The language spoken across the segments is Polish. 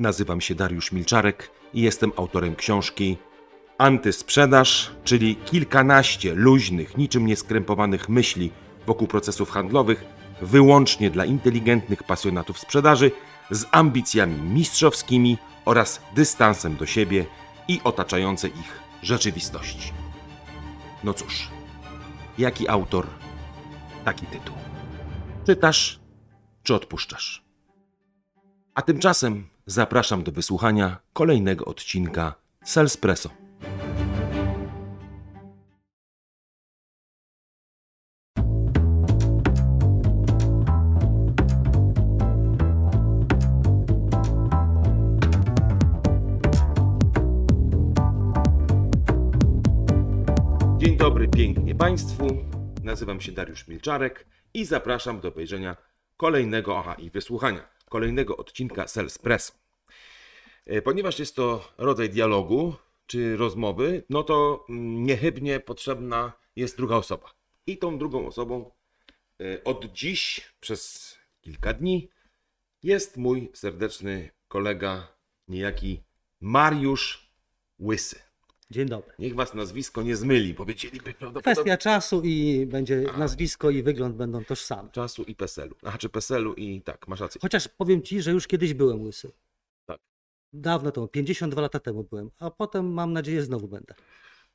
Nazywam się Dariusz Milczarek i jestem autorem książki Antysprzedaż, czyli kilkanaście luźnych, niczym nieskrępowanych myśli wokół procesów handlowych, wyłącznie dla inteligentnych pasjonatów sprzedaży, z ambicjami mistrzowskimi oraz dystansem do siebie i otaczającej ich rzeczywistości. No cóż, jaki autor, taki tytuł. Czytasz czy odpuszczasz? A tymczasem zapraszam do wysłuchania kolejnego odcinka Salespresso. Dzień dobry pięknie Państwu. Nazywam się Dariusz Milczarek i zapraszam do obejrzenia kolejnego, aha, i wysłuchania kolejnego odcinka Salespresso. E, Ponieważ jest to rodzaj dialogu czy rozmowy, no to mm, niechybnie potrzebna jest druga osoba. I tą drugą osobą e, od dziś przez kilka dni jest mój serdeczny kolega, niejaki Mariusz Łysy. Dzień dobry. Niech was nazwisko nie zmyli, powiedzieliby prawdopodobnie Kwestia czasu i będzie nazwisko i wygląd będą tożsame. czasu i PESEL-u. Aha, czy PESEL-u i tak, masz rację. Chociaż powiem ci, że już kiedyś byłem łysy. Tak. Dawno temu, 52 lata temu byłem, a potem mam nadzieję znowu będę.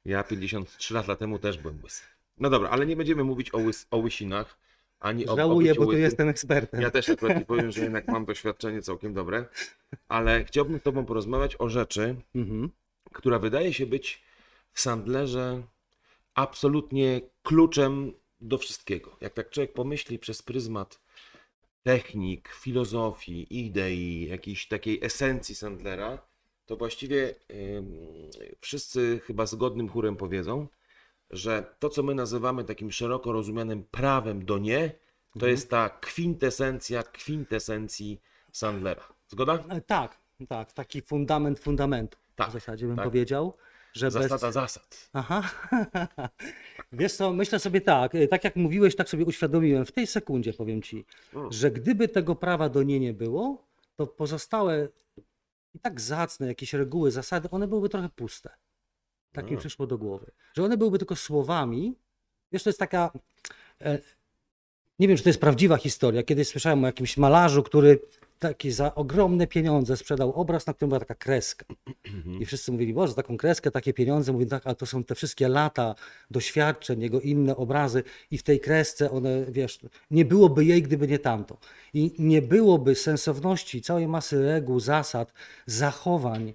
Ja 53 lata temu też byłem łysy. No dobra, ale nie będziemy mówić o, łys, o łysinach, ani o o Żałuję, bo tu jestem ekspertem. Ja też akurat ci powiem, że jednak mam doświadczenie całkiem dobre, ale chciałbym z tobą porozmawiać o rzeczy, Mhm. Która wydaje się być w Sandlerze absolutnie kluczem do wszystkiego. Jak tak człowiek pomyśli przez pryzmat technik, filozofii, idei, jakiejś takiej esencji Sandlera, to właściwie ym, wszyscy chyba zgodnym chórem powiedzą, że to, co my nazywamy takim szeroko rozumianym prawem do nie, to Mhm. jest ta kwintesencja kwintesencji Sandlera. Zgoda? E, Tak, tak, taki fundament fundamentu Tak, w zasadzie bym tak. powiedział, że Zasada bez... zasad. Aha. Wiesz co, myślę sobie tak, e, tak jak mówiłeś, tak sobie uświadomiłem w tej sekundzie, powiem ci, Mm. że gdyby tego prawa do nie nie było, to pozostałe i tak zacne jakieś reguły, zasady, one byłyby trochę puste. Tak mi Mm. przyszło do głowy. Że one byłyby tylko słowami. Wiesz, to jest taka. E, nie wiem, czy to jest prawdziwa historia. Kiedyś słyszałem o jakimś malarzu, który taki za ogromne pieniądze sprzedał obraz, na którym była taka kreska. I wszyscy mówili, Boże, za taką kreskę, takie pieniądze. Mówię, tak, ale to są te wszystkie lata doświadczeń, jego inne obrazy i w tej kresce one, wiesz, nie byłoby jej, gdyby nie tamto. I nie byłoby sensowności całej masy reguł, zasad, zachowań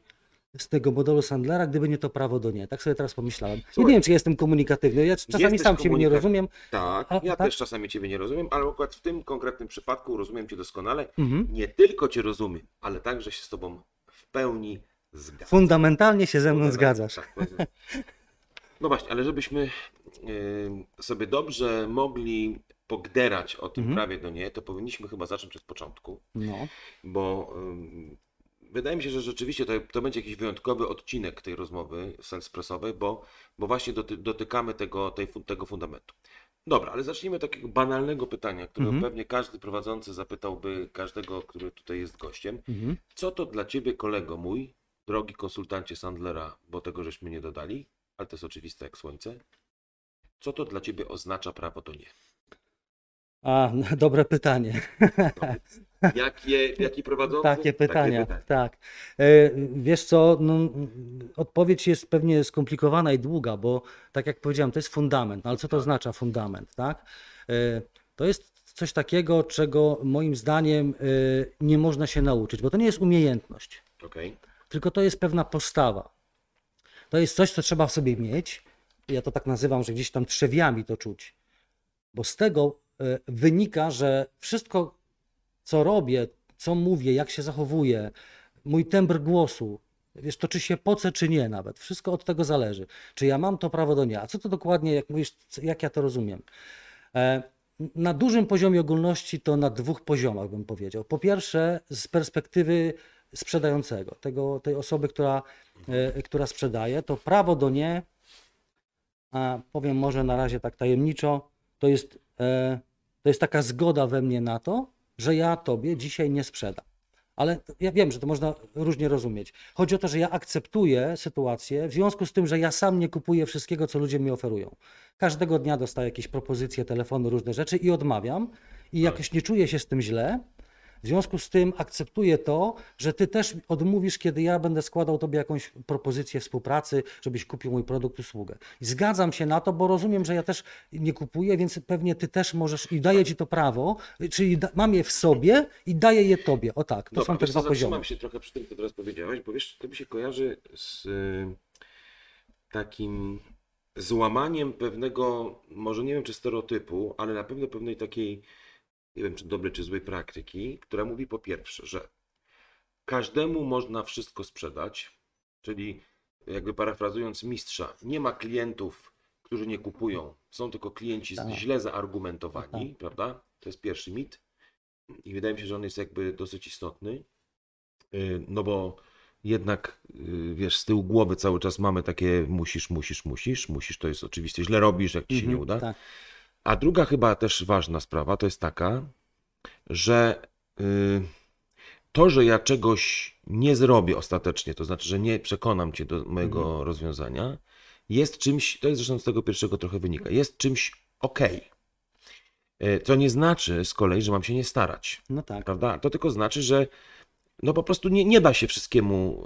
z tego modelu Sandlera, gdyby nie to prawo do nie. Tak sobie teraz pomyślałem. Słuchaj, nie wiem, czy jestem komunikatywny. Ja czasami sam siebie nie rozumiem. Tak, A, ja tak? też czasami Ciebie nie rozumiem, ale akurat w tym konkretnym przypadku rozumiem Cię doskonale. Mhm. Nie tylko Cię rozumiem, ale także się z Tobą w pełni zgadzam. Fundamentalnie się ze mną zgadzasz. tak. No właśnie, ale żebyśmy y, sobie dobrze mogli pogderać o tym Mhm. prawie do nie, to powinniśmy chyba zacząć od początku, No. bo wydaje mi się, że rzeczywiście to, to będzie jakiś wyjątkowy odcinek tej rozmowy salespressowej, bo, bo właśnie doty, dotykamy tego, tej, tego fundamentu. Dobra, ale zacznijmy od takiego banalnego pytania, które Mhm. pewnie każdy prowadzący zapytałby każdego, który tutaj jest gościem. Mhm. Co to dla ciebie, kolego mój, drogi konsultancie Sandlera, bo tego żeśmy nie dodali, ale to jest oczywiste jak słońce. Co to dla ciebie oznacza prawo do nie? A, no, dobre pytanie. Jakie, jaki prowadzący? Takie pytania, pytania. tak. E, Wiesz co, no, odpowiedź jest pewnie skomplikowana i długa, bo tak jak powiedziałem, to jest fundament. No, ale co to oznacza fundament, tak? E, To jest coś takiego, czego moim zdaniem e, nie można się nauczyć, bo to nie jest umiejętność, Okej. tylko to jest pewna postawa. To jest coś, co trzeba w sobie mieć. Ja to tak nazywam, że gdzieś tam trzewiami to czuć. Bo z tego wynika, że wszystko, co robię, co mówię, jak się zachowuję, mój tembr głosu, wiesz, to czy się pocę, czy nie nawet, wszystko od tego zależy. Czy ja mam to prawo do nie. A co to dokładnie, jak mówisz, jak ja to rozumiem? E, Na dużym poziomie ogólności to na dwóch poziomach bym powiedział. Po pierwsze, z perspektywy sprzedającego, tego, tej osoby, która, e, która sprzedaje, to prawo do nie, a powiem może na razie tak tajemniczo, to jest, e, to jest taka zgoda we mnie na to, że ja tobie dzisiaj nie sprzedam. Ale ja wiem, że to można różnie rozumieć. Chodzi o to, że ja akceptuję sytuację w związku z tym, że ja sam nie kupuję wszystkiego, co ludzie mi oferują. Każdego dnia dostaję jakieś propozycje, telefony, różne rzeczy i odmawiam. I jakoś nie czuję się z tym źle. W związku z tym akceptuję to, że ty też odmówisz, kiedy ja będę składał tobie jakąś propozycję współpracy, żebyś kupił mój produkt, usługę. I zgadzam się na to, bo rozumiem, że ja też nie kupuję, więc pewnie ty też możesz i daję ci to prawo, czyli da, mam je w sobie i daję je tobie. O tak, to Dobra, są te dwa poziomy. zatrzymam się trochę przy tym, co teraz powiedziałeś, bo wiesz, to mi się kojarzy z y, takim złamaniem pewnego, może nie wiem czy stereotypu, ale na pewno pewnej takiej, nie wiem czy dobrej czy złej praktyki, która mówi po pierwsze, że każdemu można wszystko sprzedać, czyli jakby parafrazując mistrza, nie ma klientów, którzy nie kupują, są tylko klienci Tak. źle zaargumentowani, prawda? To jest pierwszy mit. I wydaje mi się, że on jest jakby dosyć istotny. Yy, No bo jednak, yy, wiesz, z tyłu głowy cały czas mamy takie musisz, musisz, musisz, musisz, to jest oczywiście źle robisz, jak ci się nie Mhm, uda. tak. A druga chyba też ważna sprawa to jest taka, że y, to, że ja czegoś nie zrobię ostatecznie, to znaczy, że nie przekonam cię do mojego Mhm. rozwiązania, jest czymś, to jest zresztą z tego pierwszego trochę wynika, jest czymś okej. Y, Co nie znaczy z kolei, że mam się nie starać, No tak. prawda? To tylko znaczy, że no po prostu nie, nie da się wszystkiemu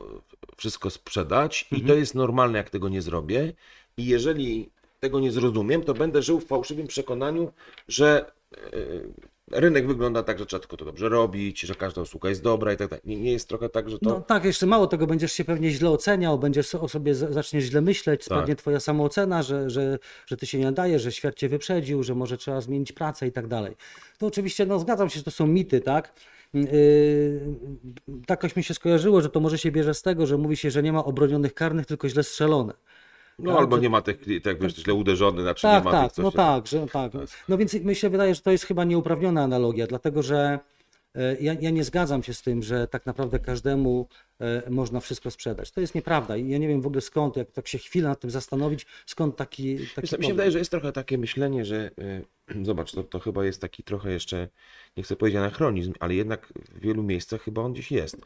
wszystko sprzedać i Mhm. to jest normalne, jak tego nie zrobię. I jeżeli tego nie zrozumiem, to będę żył w fałszywym przekonaniu, że e, rynek wygląda tak, że trzeba tylko to dobrze robić, że każda usługa jest dobra i tak dalej. Nie, nie jest trochę tak, że to... No tak, jeszcze mało tego, będziesz się pewnie źle oceniał, będziesz o sobie za- zaczniesz źle myśleć, Tak. spadnie twoja samoocena, że, że, że ty się nie nadajesz, że świat cię wyprzedził, że może trzeba zmienić pracę i tak dalej. To oczywiście, no zgadzam się, że to są mity, tak? Yy, tak mi się skojarzyło, że to może się bierze z tego, że mówi się, że nie ma obronionych karnych, tylko źle strzelone. No tak, albo że- nie ma tych, tak wiesz, źle uderzony, znaczy Tak, nie ma tak, tych, co no tak, że tak. No więc mi się wydaje, że to jest chyba nieuprawniona analogia, dlatego że ja, ja nie zgadzam się z tym, że tak naprawdę każdemu e, można wszystko sprzedać. To jest nieprawda i ja nie wiem w ogóle skąd, jak tak się chwilę nad tym zastanowić, skąd taki, taki Wiesz, mi się wydaje, że jest trochę takie myślenie, że y, zobacz, to, to chyba jest taki trochę jeszcze, nie chcę powiedzieć anachronizm, ale jednak w wielu miejscach chyba on gdzieś jest.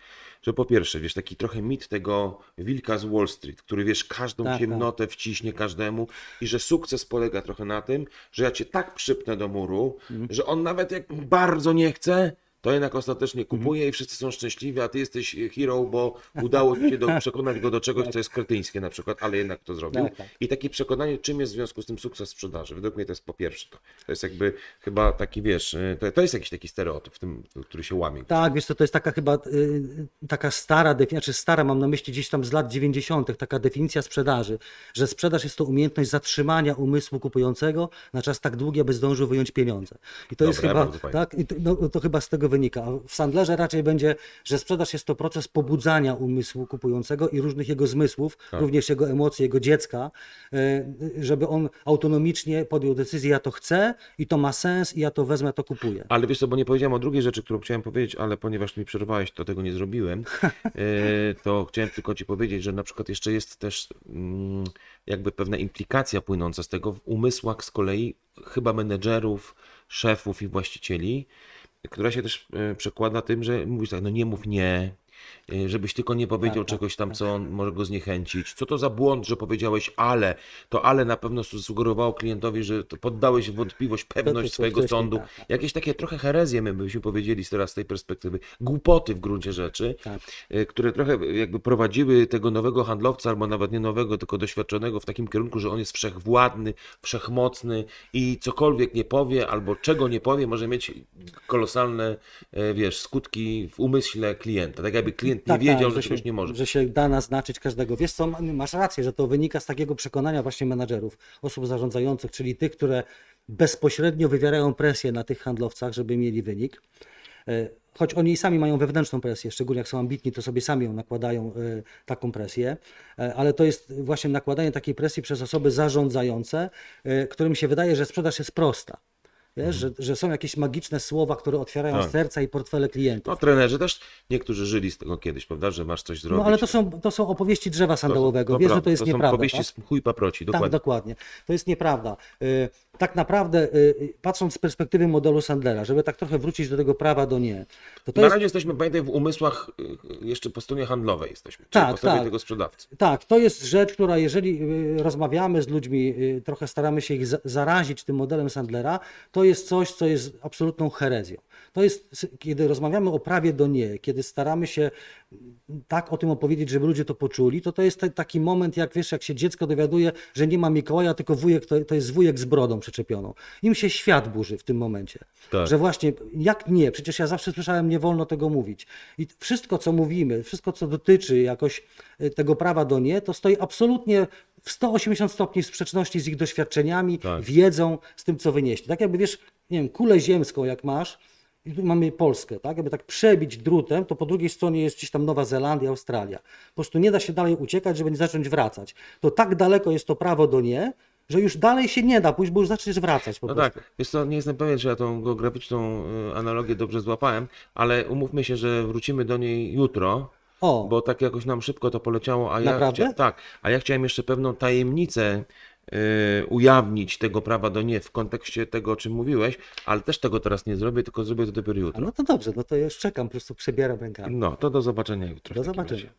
Że po pierwsze, wiesz, taki trochę mit tego wilka z Wall Street, który wiesz, każdą Tak, ciemnotę wciśnie każdemu i że sukces polega trochę na tym, że ja cię tak przypnę do muru, Mhm. że on nawet jak bardzo nie chce, to jednak ostatecznie Mhm. kupuje i wszyscy są szczęśliwi, a ty jesteś hero, bo udało ci się do, przekonać go do czegoś, co jest kretyńskie na przykład, ale jednak to zrobił. Tak, tak. I takie przekonanie, czym jest w związku z tym sukces sprzedaży. Według mnie to jest po pierwsze to. To jest jakby chyba taki, wiesz, y, to, to jest jakiś taki stereotyp, w tym, który się łamie. Tak, wiesz co, to jest taka chyba y, taka stara definicja, znaczy stara, mam na myśli gdzieś tam z lat 90., taka definicja sprzedaży, że sprzedaż jest to umiejętność zatrzymania umysłu kupującego na czas tak długi, aby zdążył wyjąć pieniądze. I to jest Dobre, chyba, tak, to, no, to chyba z tego wynika. W Sandlerze raczej będzie, że sprzedaż jest to proces pobudzania umysłu kupującego i różnych jego zmysłów, Tak. również jego emocji, jego dziecka, y, żeby on autonomicznie podjął decyzję, ja to chcę i to ma sens i ja to wezmę, to kupuję. Ale wiesz co, bo nie powiedziałem o drugiej rzeczy, którą chciałem powiedzieć, ale ponieważ mi przerwałeś, to tego nie zrobiłem, e, to chciałem tylko ci powiedzieć, że na przykład jeszcze jest też mm, jakby pewna implikacja płynąca z tego w umysłach z kolei chyba menedżerów, szefów i właścicieli, która się też e, przekłada tym, że mówisz tak, no nie mów nie, żebyś tylko nie powiedział Tak, tak, czegoś tam, co on może go zniechęcić. Co to za błąd, że powiedziałeś ale? To ale na pewno sugerowało klientowi, że poddałeś w wątpliwość pewność swojego sądu. tak, tak. Jakieś takie trochę herezje, my byśmy powiedzieli teraz z tej perspektywy, głupoty w gruncie rzeczy, Tak. y, które trochę jakby prowadziły tego nowego handlowca, albo nawet nie nowego, tylko doświadczonego w takim kierunku, że on jest wszechwładny, wszechmocny i cokolwiek nie powie, albo czego nie powie, może mieć kolosalne, e, wiesz, skutki w umyśle klienta. Tak jakby klient nie Tak, wiedział, tak, że się, czegoś nie może. Że się da naznaczyć każdego. Wiesz co, masz rację, że to wynika z takiego przekonania właśnie menadżerów, osób zarządzających, czyli tych, które bezpośrednio wywierają presję na tych handlowcach, żeby mieli wynik. E, Choć oni sami mają wewnętrzną presję, szczególnie jak są ambitni, to sobie sami ją nakładają e, taką presję, E, ale to jest właśnie nakładanie takiej presji przez osoby zarządzające, którym się wydaje, że sprzedaż jest prosta. Wiesz, że, że są jakieś magiczne słowa, które otwierają Mhm. Tak. serca i portfele klientów. No trenerzy też, niektórzy żyli z tego kiedyś, prawda, że masz coś zrobić. No ale to są, to są opowieści drzewa sandałowego. To Wiesz, że prawda, to jest to są nieprawda. powieści tak? z chuj paproci, Tak, dokładnie. dokładnie. To jest nieprawda. Y, Tak naprawdę, y, patrząc z perspektywy modelu Sandlera, żeby tak trochę wrócić do tego prawa do nie, to to Na jest razie jesteśmy, pamiętaj, w umysłach y, jeszcze po stronie handlowej jesteśmy, czyli Tak, po stronie tak. tego sprzedawcy. Tak, to jest rzecz, która jeżeli y, rozmawiamy z ludźmi, y, trochę staramy się ich za- zarazić tym modelem Sandlera, to jest coś, co jest absolutną herezją. To jest, kiedy rozmawiamy o prawie do nie, kiedy staramy się mm, tak o tym opowiedzieć, żeby ludzie to poczuli, to to jest ta- taki moment, jak wiesz, jak się dziecko dowiaduje, że nie ma Mikołaja, tylko wujek, to, to jest wujek z brodą przyczepioną. Im się świat burzy w tym momencie. Tak. Że właśnie, jak nie? Przecież ja zawsze słyszałem, nie wolno tego mówić. I wszystko, co mówimy, wszystko, co dotyczy jakoś y, tego prawa do nie, to stoi absolutnie w 180 stopni w sprzeczności z ich doświadczeniami, Tak. wiedzą, z tym, co wynieśli. Tak jakby, wiesz, nie wiem, kulę ziemską, jak masz, i tu mamy Polskę, tak? Jakby tak przebić drutem, to po drugiej stronie jest gdzieś tam Nowa Zelandia, Australia. Po prostu nie da się dalej uciekać, żeby nie zacząć wracać. To tak daleko jest to prawo do nie, że już dalej się nie da pójść, bo już zaczniesz wracać po No prostu. tak, wiesz co, nie jestem pewien, czy ja tą geograficzną y, analogię dobrze złapałem, ale umówmy się, że wrócimy do niej jutro, O, bo tak jakoś nam szybko to poleciało, a ja, chcia- tak, a ja chciałem jeszcze pewną tajemnicę y, ujawnić tego prawa do nie w kontekście tego, o czym mówiłeś, ale też tego teraz nie zrobię, tylko zrobię to dopiero a jutro. no to dobrze, no to już czekam, po prostu przebieram rękami. No, to do zobaczenia jutro. Do zobaczenia. razie.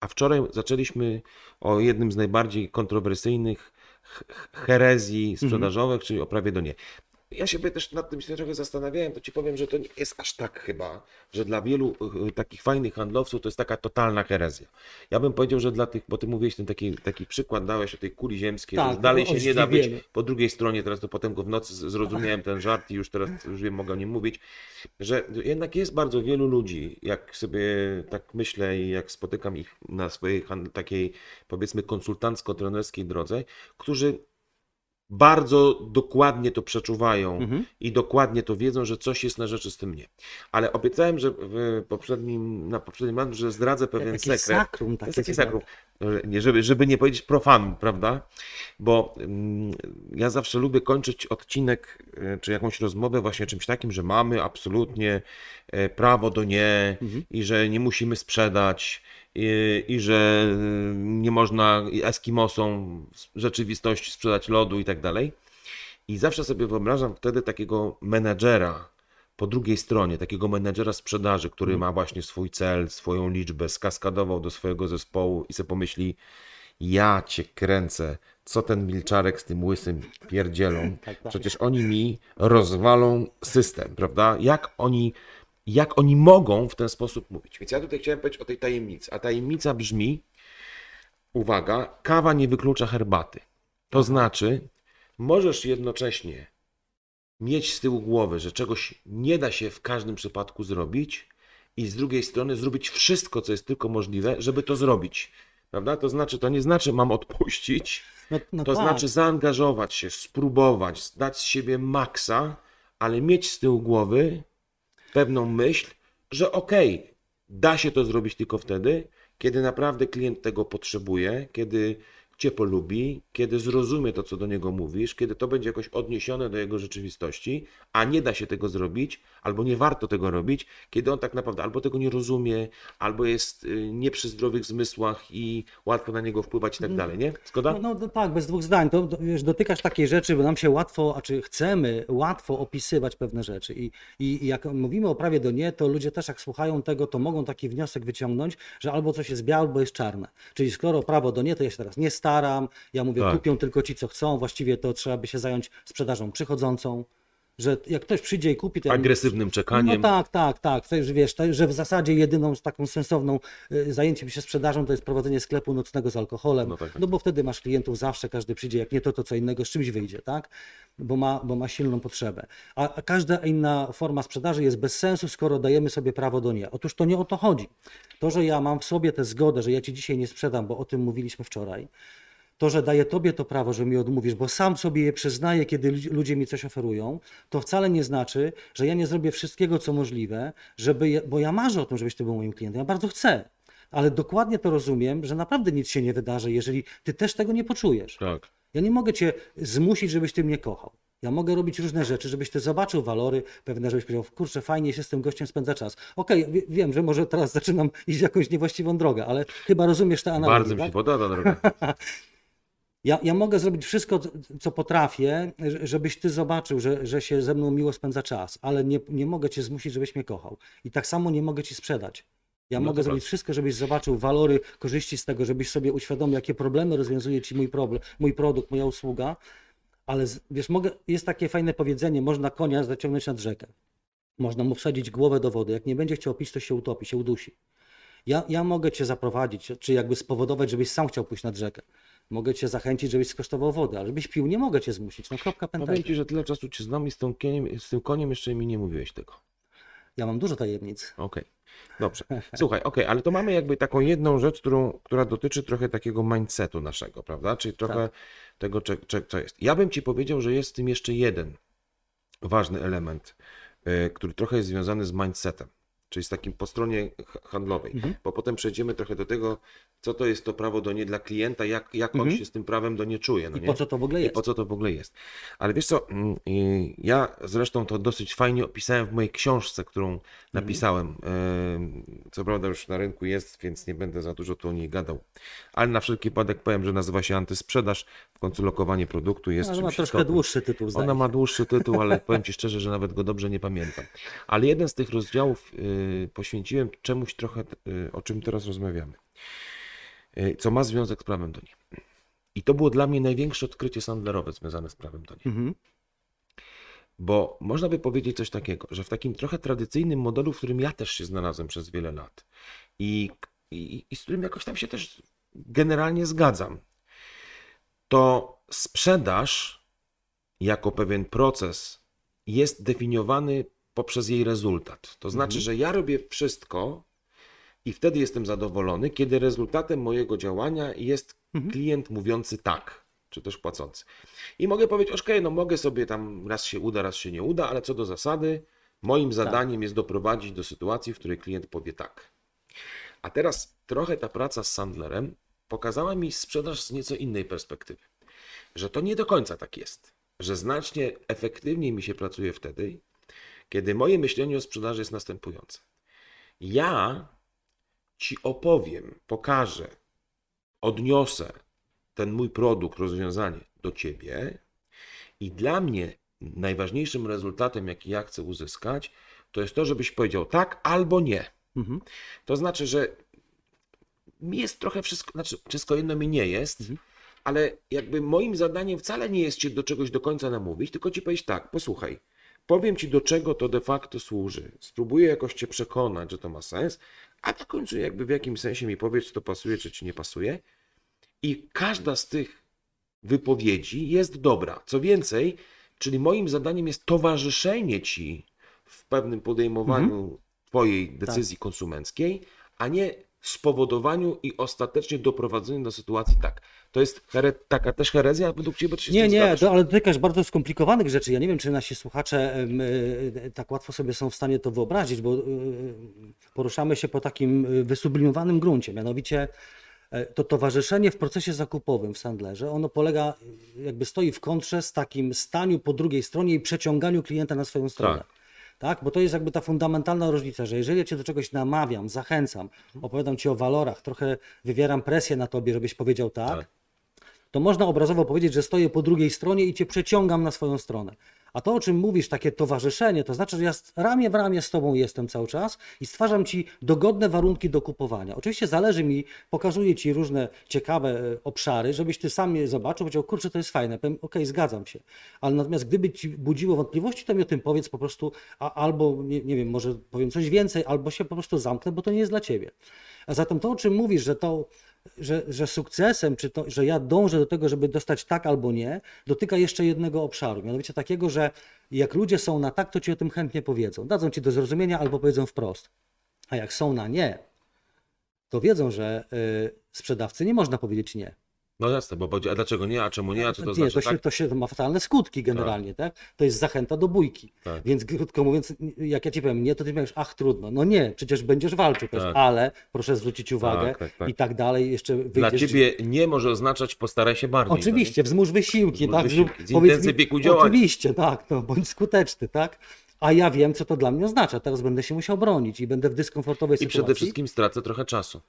A wczoraj zaczęliśmy o jednym z najbardziej kontrowersyjnych ch- ch- herezji sprzedażowych, czyli o prawie do nie. Ja się by też nad tym się trochę zastanawiałem, to ci powiem, że to nie jest aż tak chyba, że dla wielu y, takich fajnych handlowców to jest taka totalna herezja. Ja bym powiedział, że dla tych, bo ty mówiłeś ten taki, taki przykład, dałeś o tej kuli ziemskiej, Tak, że już dalej się nie da być po drugiej stronie, teraz to potem go w nocy zrozumiałem ten żart i już teraz już wiem, mogę o nim mówić, że jednak jest bardzo wielu ludzi, jak sobie tak myślę i jak spotykam ich na swojej takiej powiedzmy konsultancko-trenerskiej drodze, którzy bardzo dokładnie to przeczuwają Mhm. i dokładnie to wiedzą, że coś jest na rzeczy z tym nie. Ale obiecałem, że w poprzednim, na poprzednim razem, że zdradzę pewien Takie sekret. sakrum To jest takie taki chyba. sakrum. Nie, żeby, żeby nie powiedzieć profan, prawda? Bo mm, ja zawsze lubię kończyć odcinek e, czy jakąś rozmowę właśnie czymś takim, że mamy absolutnie e, prawo do nie Mhm. i że nie musimy sprzedać i, i że e, nie można Eskimosom w rzeczywistości sprzedać lodu i tak dalej. I zawsze sobie wyobrażam wtedy takiego menedżera po drugiej stronie, takiego menedżera sprzedaży, który ma właśnie swój cel, swoją liczbę, skaskadował do swojego zespołu i sobie pomyśli, ja cię kręcę, co ten milczarek z tym łysym pierdzielą. Tak, tak. Przecież oni mi rozwalą system, prawda? Jak oni, jak oni mogą w ten sposób mówić? Więc ja tutaj chciałem powiedzieć o tej tajemnicy. A tajemnica brzmi, uwaga, kawa nie wyklucza herbaty. To znaczy, możesz jednocześnie mieć z tyłu głowy, że czegoś nie da się w każdym przypadku zrobić i z drugiej strony zrobić wszystko, co jest tylko możliwe, żeby to zrobić. Prawda? To znaczy, to nie znaczy mam odpuścić, No, no to tak. znaczy zaangażować się, spróbować, dać z siebie maksa, ale mieć z tyłu głowy pewną myśl, że okej, da się to zrobić tylko wtedy, kiedy naprawdę klient tego potrzebuje, kiedy cię polubi, kiedy zrozumie to, co do niego mówisz, kiedy to będzie jakoś odniesione do jego rzeczywistości, a nie da się tego zrobić, albo nie warto tego robić, kiedy on tak naprawdę albo tego nie rozumie, albo jest y, nie przy zdrowych zmysłach i łatwo na niego wpływać i tak dalej, nie? Zgoda? No, no, tak, bez dwóch zdań. To, to, wiesz, dotykasz takiej rzeczy, bo nam się łatwo, a czy chcemy łatwo opisywać pewne rzeczy. I, i, I jak mówimy o prawie do nie, to ludzie też jak słuchają tego, to mogą taki wniosek wyciągnąć, że albo coś jest białe, albo jest czarne. Czyli skoro prawo do nie, to ja się teraz nie staram. Ja mówię, Tak. kupią tylko ci, co chcą. Właściwie to trzeba by się zająć sprzedażą przychodzącą. Że jak ktoś przyjdzie i kupi, to ja Agresywnym czekaniem. no tak, tak, tak. To już wiesz, to, że w zasadzie jedyną z taką sensowną y, zajęciem się sprzedażą to jest prowadzenie sklepu nocnego z alkoholem. No tak, tak. No bo wtedy masz klientów zawsze, każdy przyjdzie, jak nie to, to co innego, z czymś wyjdzie, tak? Bo ma, bo ma silną potrzebę. A, a każda inna forma sprzedaży jest bez sensu, skoro dajemy sobie prawo do nie. Otóż to nie o to chodzi. To, że ja mam w sobie tę zgodę, że ja ci dzisiaj nie sprzedam, bo o tym mówiliśmy wczoraj, to, że daję tobie to prawo, że mi odmówisz, bo sam sobie je przyznaję, kiedy ludzi- ludzie mi coś oferują, to wcale nie znaczy, że ja nie zrobię wszystkiego, co możliwe, żeby, bo ja marzę o tym, żebyś ty był moim klientem, ja bardzo chcę, ale dokładnie to rozumiem, że naprawdę nic się nie wydarzy, jeżeli ty też tego nie poczujesz. Tak. Ja nie mogę cię zmusić, żebyś ty mnie kochał. Ja mogę robić różne rzeczy, żebyś ty zobaczył walory pewne, żebyś powiedział, kurczę, fajnie się z tym gościem spędza czas. Okej, wie- wiem, że może teraz zaczynam iść jakąś niewłaściwą drogę, ale chyba rozumiesz tę analogię. Bardzo mi tak? się podoba ta droga. Ja, ja mogę zrobić wszystko, co- potrafię, żebyś ty zobaczył, że, że się ze mną miło spędza czas, ale nie, nie mogę cię zmusić, żebyś mnie kochał. I tak samo nie mogę ci sprzedać. Ja No mogę zrobić wszystko, żebyś zobaczył walory, korzyści z tego, żebyś sobie uświadomił, jakie problemy rozwiązuje ci mój problem, mój produkt, moja usługa. Ale wiesz, mogę, jest takie fajne powiedzenie, można konia zaciągnąć nad rzekę. Można mu wsadzić głowę do wody. Jak nie będzie chciał pić, to się utopi, się udusi. Ja, ja mogę cię zaprowadzić, czy jakby spowodować, żebyś sam chciał pójść nad rzekę. Mogę cię zachęcić, żebyś skosztował wody, ale żebyś pił, nie mogę cię zmusić. No kropka Powiem pęta. ci, że tyle czasu cię znam i z, tą koniem, z tym koniem jeszcze mi nie mówiłeś tego. Ja mam dużo tajemnic. Okej, dobrze. Słuchaj, okej, ale to mamy jakby taką jedną rzecz, którą, która dotyczy trochę takiego mindsetu naszego, prawda? Czyli trochę Tak. tego, cze, cze, co jest. Ja bym ci powiedział, że jest w tym jeszcze jeden ważny element, y, który trochę jest związany z mindsetem, czyli z takim po stronie ha- handlowej, Mhm. bo potem przejdziemy trochę do tego, co to jest to prawo do nie dla klienta, jak, jak on Mhm. się z tym prawem do nie czuje. No I nie? po co to w ogóle I jest? po co to w ogóle jest. Ale wiesz co, mm, ja zresztą to dosyć fajnie opisałem w mojej książce, którą napisałem. Y, Co prawda już na rynku jest, więc nie będę za dużo tu o niej gadał. Ale na wszelki wypadek powiem, że nazywa się Antysprzedaż. W końcu lokowanie produktu jest Ale ma czymś troszkę istotnym. dłuższy tytuł, Ona ma dłuższy tytuł, ale powiem Ci szczerze, że nawet go dobrze nie pamiętam. Ale jeden z tych rozdziałów y, poświęciłem czemuś trochę, y, o czym teraz rozmawiamy, y, co ma związek z prawem do niej. I to było dla mnie największe odkrycie sandlerowe związane z prawem do niej. Mhm. Bo można by powiedzieć coś takiego, że w takim trochę tradycyjnym modelu, w którym ja też się znalazłem przez wiele lat i, i, i z którym jakoś tam się też generalnie zgadzam, to sprzedaż jako pewien proces jest definiowany poprzez jej rezultat. To znaczy, Mhm. że ja robię wszystko i wtedy jestem zadowolony, kiedy rezultatem mojego działania jest Mhm. klient mówiący tak, czy też płacący. I mogę powiedzieć, okej, no mogę sobie tam raz się uda, raz się nie uda, ale co do zasady, moim zadaniem jest doprowadzić do sytuacji, w której klient powie tak. A teraz trochę ta praca z Sandlerem pokazała mi sprzedaż z nieco innej perspektywy. Że to nie do końca tak jest. Że znacznie efektywniej mi się pracuje wtedy, kiedy moje myślenie o sprzedaży jest następujące. Ja ci opowiem, pokażę, odniosę ten mój produkt, rozwiązanie do ciebie i dla mnie najważniejszym rezultatem, jaki ja chcę uzyskać, to jest to, żebyś powiedział tak albo nie. Mhm. To znaczy, że mi jest trochę wszystko, znaczy wszystko jedno mi nie jest, Mhm. ale jakby moim zadaniem wcale nie jest cię do czegoś do końca namówić, tylko ci powiedzieć tak, posłuchaj, powiem ci do czego to de facto służy, spróbuję jakoś cię przekonać, że to ma sens, a na końcu jakby w jakimś sensie mi powiedz, czy to pasuje, czy ci nie pasuje. I każda z tych wypowiedzi jest dobra. Co więcej, czyli moim zadaniem jest towarzyszenie ci w pewnym podejmowaniu twojej decyzji konsumenckiej, a nie spowodowaniu i ostatecznie doprowadzeniu do sytuacji tak. To jest here- taka też herezja według ciebie? Czy Nie, nie, to, ale dotykasz bardzo skomplikowanych rzeczy. Ja nie wiem, czy nasi słuchacze y, tak łatwo sobie są w stanie to wyobrazić, bo y, poruszamy się po takim y, wysublimowanym gruncie. Mianowicie e, to towarzyszenie w procesie zakupowym w Sandlerze, ono polega, jakby stoi w kontrze z takim staniu po drugiej stronie i przeciąganiu klienta na swoją stronę. Tak. Tak, bo to jest jakby ta fundamentalna różnica, że jeżeli ja cię do czegoś namawiam, zachęcam, opowiadam ci o walorach, trochę wywieram presję na tobie, żebyś powiedział tak, Tak. To można obrazowo powiedzieć, że stoję po drugiej stronie i cię przeciągam na swoją stronę. A to, o czym mówisz, takie towarzyszenie, to znaczy, że ja ramię w ramię z tobą jestem cały czas i stwarzam ci dogodne warunki do kupowania. Oczywiście zależy mi, pokazuję ci różne ciekawe e, obszary, żebyś ty sam je zobaczył, powiedział, kurczę, to jest fajne, powiem, okej, zgadzam się. Ale natomiast gdyby ci budziło wątpliwości, to mi o tym powiedz po prostu, a, albo, nie, nie wiem, może powiem coś więcej, albo się po prostu zamknę, bo to nie jest dla ciebie. A zatem to, o czym mówisz, że to że, że sukcesem, czy to, że ja dążę do tego, żeby dostać tak albo nie, dotyka jeszcze jednego obszaru. Mianowicie takiego, że jak ludzie są na tak, to ci o tym chętnie powiedzą. Dadzą ci do zrozumienia albo powiedzą wprost. A jak są na nie, to wiedzą, że y, sprzedawcy nie można powiedzieć nie. No jasne, bo a dlaczego nie, a czemu nie, a co to nie, znaczy, to, się, tak? to się ma fatalne skutki generalnie, tak? To jest zachęta do bójki. Tak. Więc krótko mówiąc, jak ja ci powiem nie, to ty powiesz, ach trudno. No nie, przecież będziesz walczył też, Tak. ale proszę zwrócić uwagę Tak, tak, tak. i tak dalej, jeszcze Dla wyjdziesz... ciebie nie może oznaczać postaraj się bardziej. Oczywiście, wzmóż wysiłki, Wzmóż tak? wysiłki, Zrób- zintensyfikuj działania. Oczywiście, tak, no, bądź skuteczny, tak? A ja wiem, co to dla mnie oznacza. Teraz będę się musiał bronić i będę w dyskomfortowej I sytuacji. przede wszystkim stracę trochę czasu.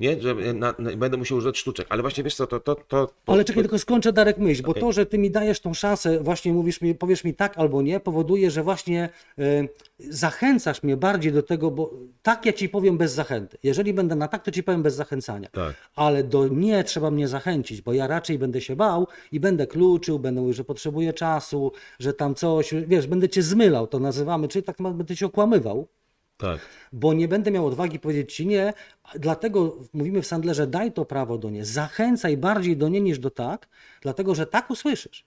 Nie, że na, na, będę musiał używać sztuczek, ale właśnie wiesz co, to... to, to Ale czekaj, tylko skończę Darek myśl, bo Okej. to, że ty mi dajesz tą szansę, właśnie mówisz mi, powiesz mi tak albo nie, powoduje, że właśnie e, zachęcasz mnie bardziej do tego, bo tak ja ci powiem bez zachęty. Jeżeli będę na tak, to ci powiem bez zachęcania. Tak. Ale do nie trzeba mnie zachęcić, bo ja raczej będę się bał i będę kluczył, będę mówił, że potrzebuję czasu, że tam coś, wiesz, będę cię zmylał, to nazywamy, czyli tak będę cię okłamywał Tak. bo nie będę miał odwagi powiedzieć ci nie. Dlatego mówimy w Sandlerze, daj to prawo do nie. Zachęcaj bardziej do nie niż do tak, dlatego że tak usłyszysz,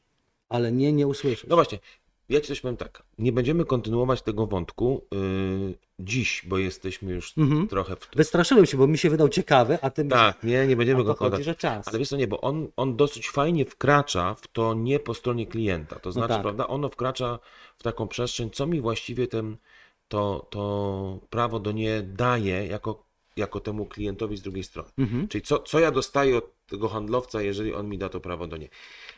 ale nie, nie usłyszysz. No właśnie, ja ci coś powiem tak. Nie będziemy kontynuować tego wątku yy, dziś, bo jesteśmy już Mhm. trochę w... Wystraszyłem się, bo mi się wydał ciekawy, a ty Tak, nie, nie będziemy go kontynuować. że czas. Ale wiesz co, nie, bo on, on dosyć fajnie wkracza w to nie po stronie klienta. To znaczy, tak. prawda, ono wkracza w taką przestrzeń, co mi właściwie ten, to, to prawo do nie daje jako, jako temu klientowi z drugiej strony. Mhm. Czyli co, co ja dostaję od tego handlowca, jeżeli on mi da to prawo do nie.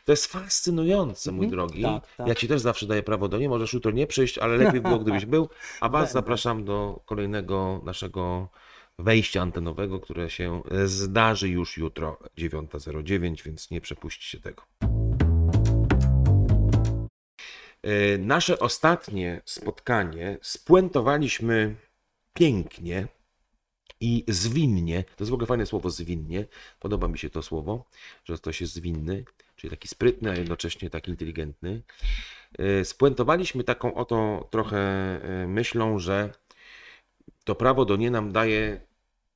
To jest fascynujące, mój drogi. Tak, tak. Ja ci też zawsze daję prawo do nie. Możesz jutro nie przyjść, ale lepiej było, gdybyś był. A was Będę. zapraszam do kolejnego naszego wejścia antenowego, które się e, zdarzy już jutro 9.09, więc nie przepuśćcie tego. E, Nasze ostatnie spotkanie spuentowaliśmy pięknie i zwinnie. To jest w ogóle fajne słowo zwinnie. Podoba mi się to słowo, że ktoś jest zwinny, czyli taki sprytny, a jednocześnie taki inteligentny. E, Spuentowaliśmy taką oto trochę e, myślą, że to prawo do nie nam daje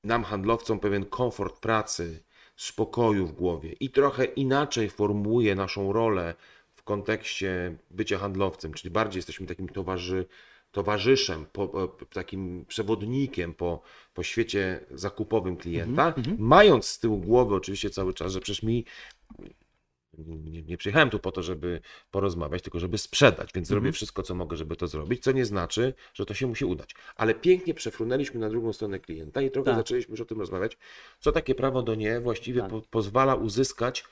nam handlowcom pewien komfort pracy, spokoju w głowie i trochę inaczej formułuje naszą rolę w kontekście bycia handlowcem, czyli bardziej jesteśmy takim towarzy, towarzyszem, po, po, takim przewodnikiem po, po świecie zakupowym klienta, mając z tyłu głowy oczywiście cały czas, że przecież mi nie, nie przyjechałem tu po to, żeby porozmawiać, tylko żeby sprzedać, więc zrobię wszystko, co mogę, żeby to zrobić, co nie znaczy, że to się musi udać. Ale pięknie przefrunęliśmy na drugą stronę klienta i trochę Tak. zaczęliśmy już o tym rozmawiać, co takie prawo do nie właściwie Tak. po, pozwala uzyskać,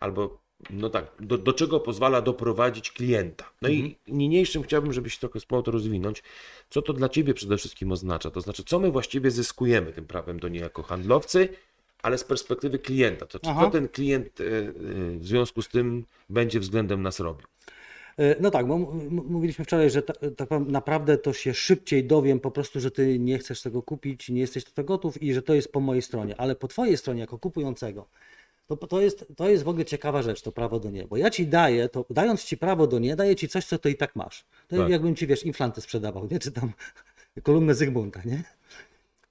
albo no tak, do, do czego pozwala doprowadzić klienta. No i niniejszym chciałbym, żebyś trochę spróbował to rozwinąć. Co to dla Ciebie przede wszystkim oznacza? To znaczy, co my właściwie zyskujemy tym prawem do nie jako handlowcy, ale z perspektywy klienta. To, Aha. co ten klient e, e, w związku z tym będzie względem nas robił? E, No tak, bo mówiliśmy wczoraj, że ta, tak naprawdę to się szybciej dowiem po prostu, że ty nie chcesz tego kupić, nie jesteś do tego gotów i że to jest po mojej stronie, ale po twojej stronie jako kupującego. To, to, jest, to jest w ogóle ciekawa rzecz, to prawo do nie, bo ja ci daję, to dając ci prawo do nie, daję ci coś, co ty i tak masz. To Tak. jakbym ci, wiesz, inflanty sprzedawał, nie? czy tam kolumnę Zygmunta, nie?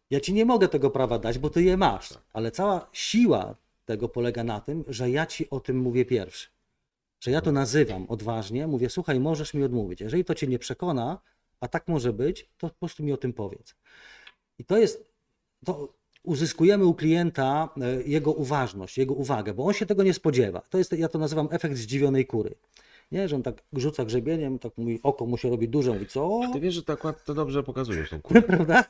Ja ci nie mogę tego prawa dać, bo ty je masz, ale cała siła tego polega na tym, że ja ci o tym mówię pierwszy. Że ja to nazywam odważnie, mówię, słuchaj, możesz mi odmówić. Jeżeli to cię nie przekona, a tak może być, to po prostu mi o tym powiedz. I to jest, to uzyskujemy u klienta e, jego uważność, jego uwagę, bo on się tego nie spodziewa. To jest, ja to nazywam efekt zdziwionej kury. Nie, że on tak rzuca grzebieniem, tak mówi, oko mu się robi duże, mówi, co? Ty wiesz, że tak akurat to dobrze pokazujesz tą kurę. Prawda?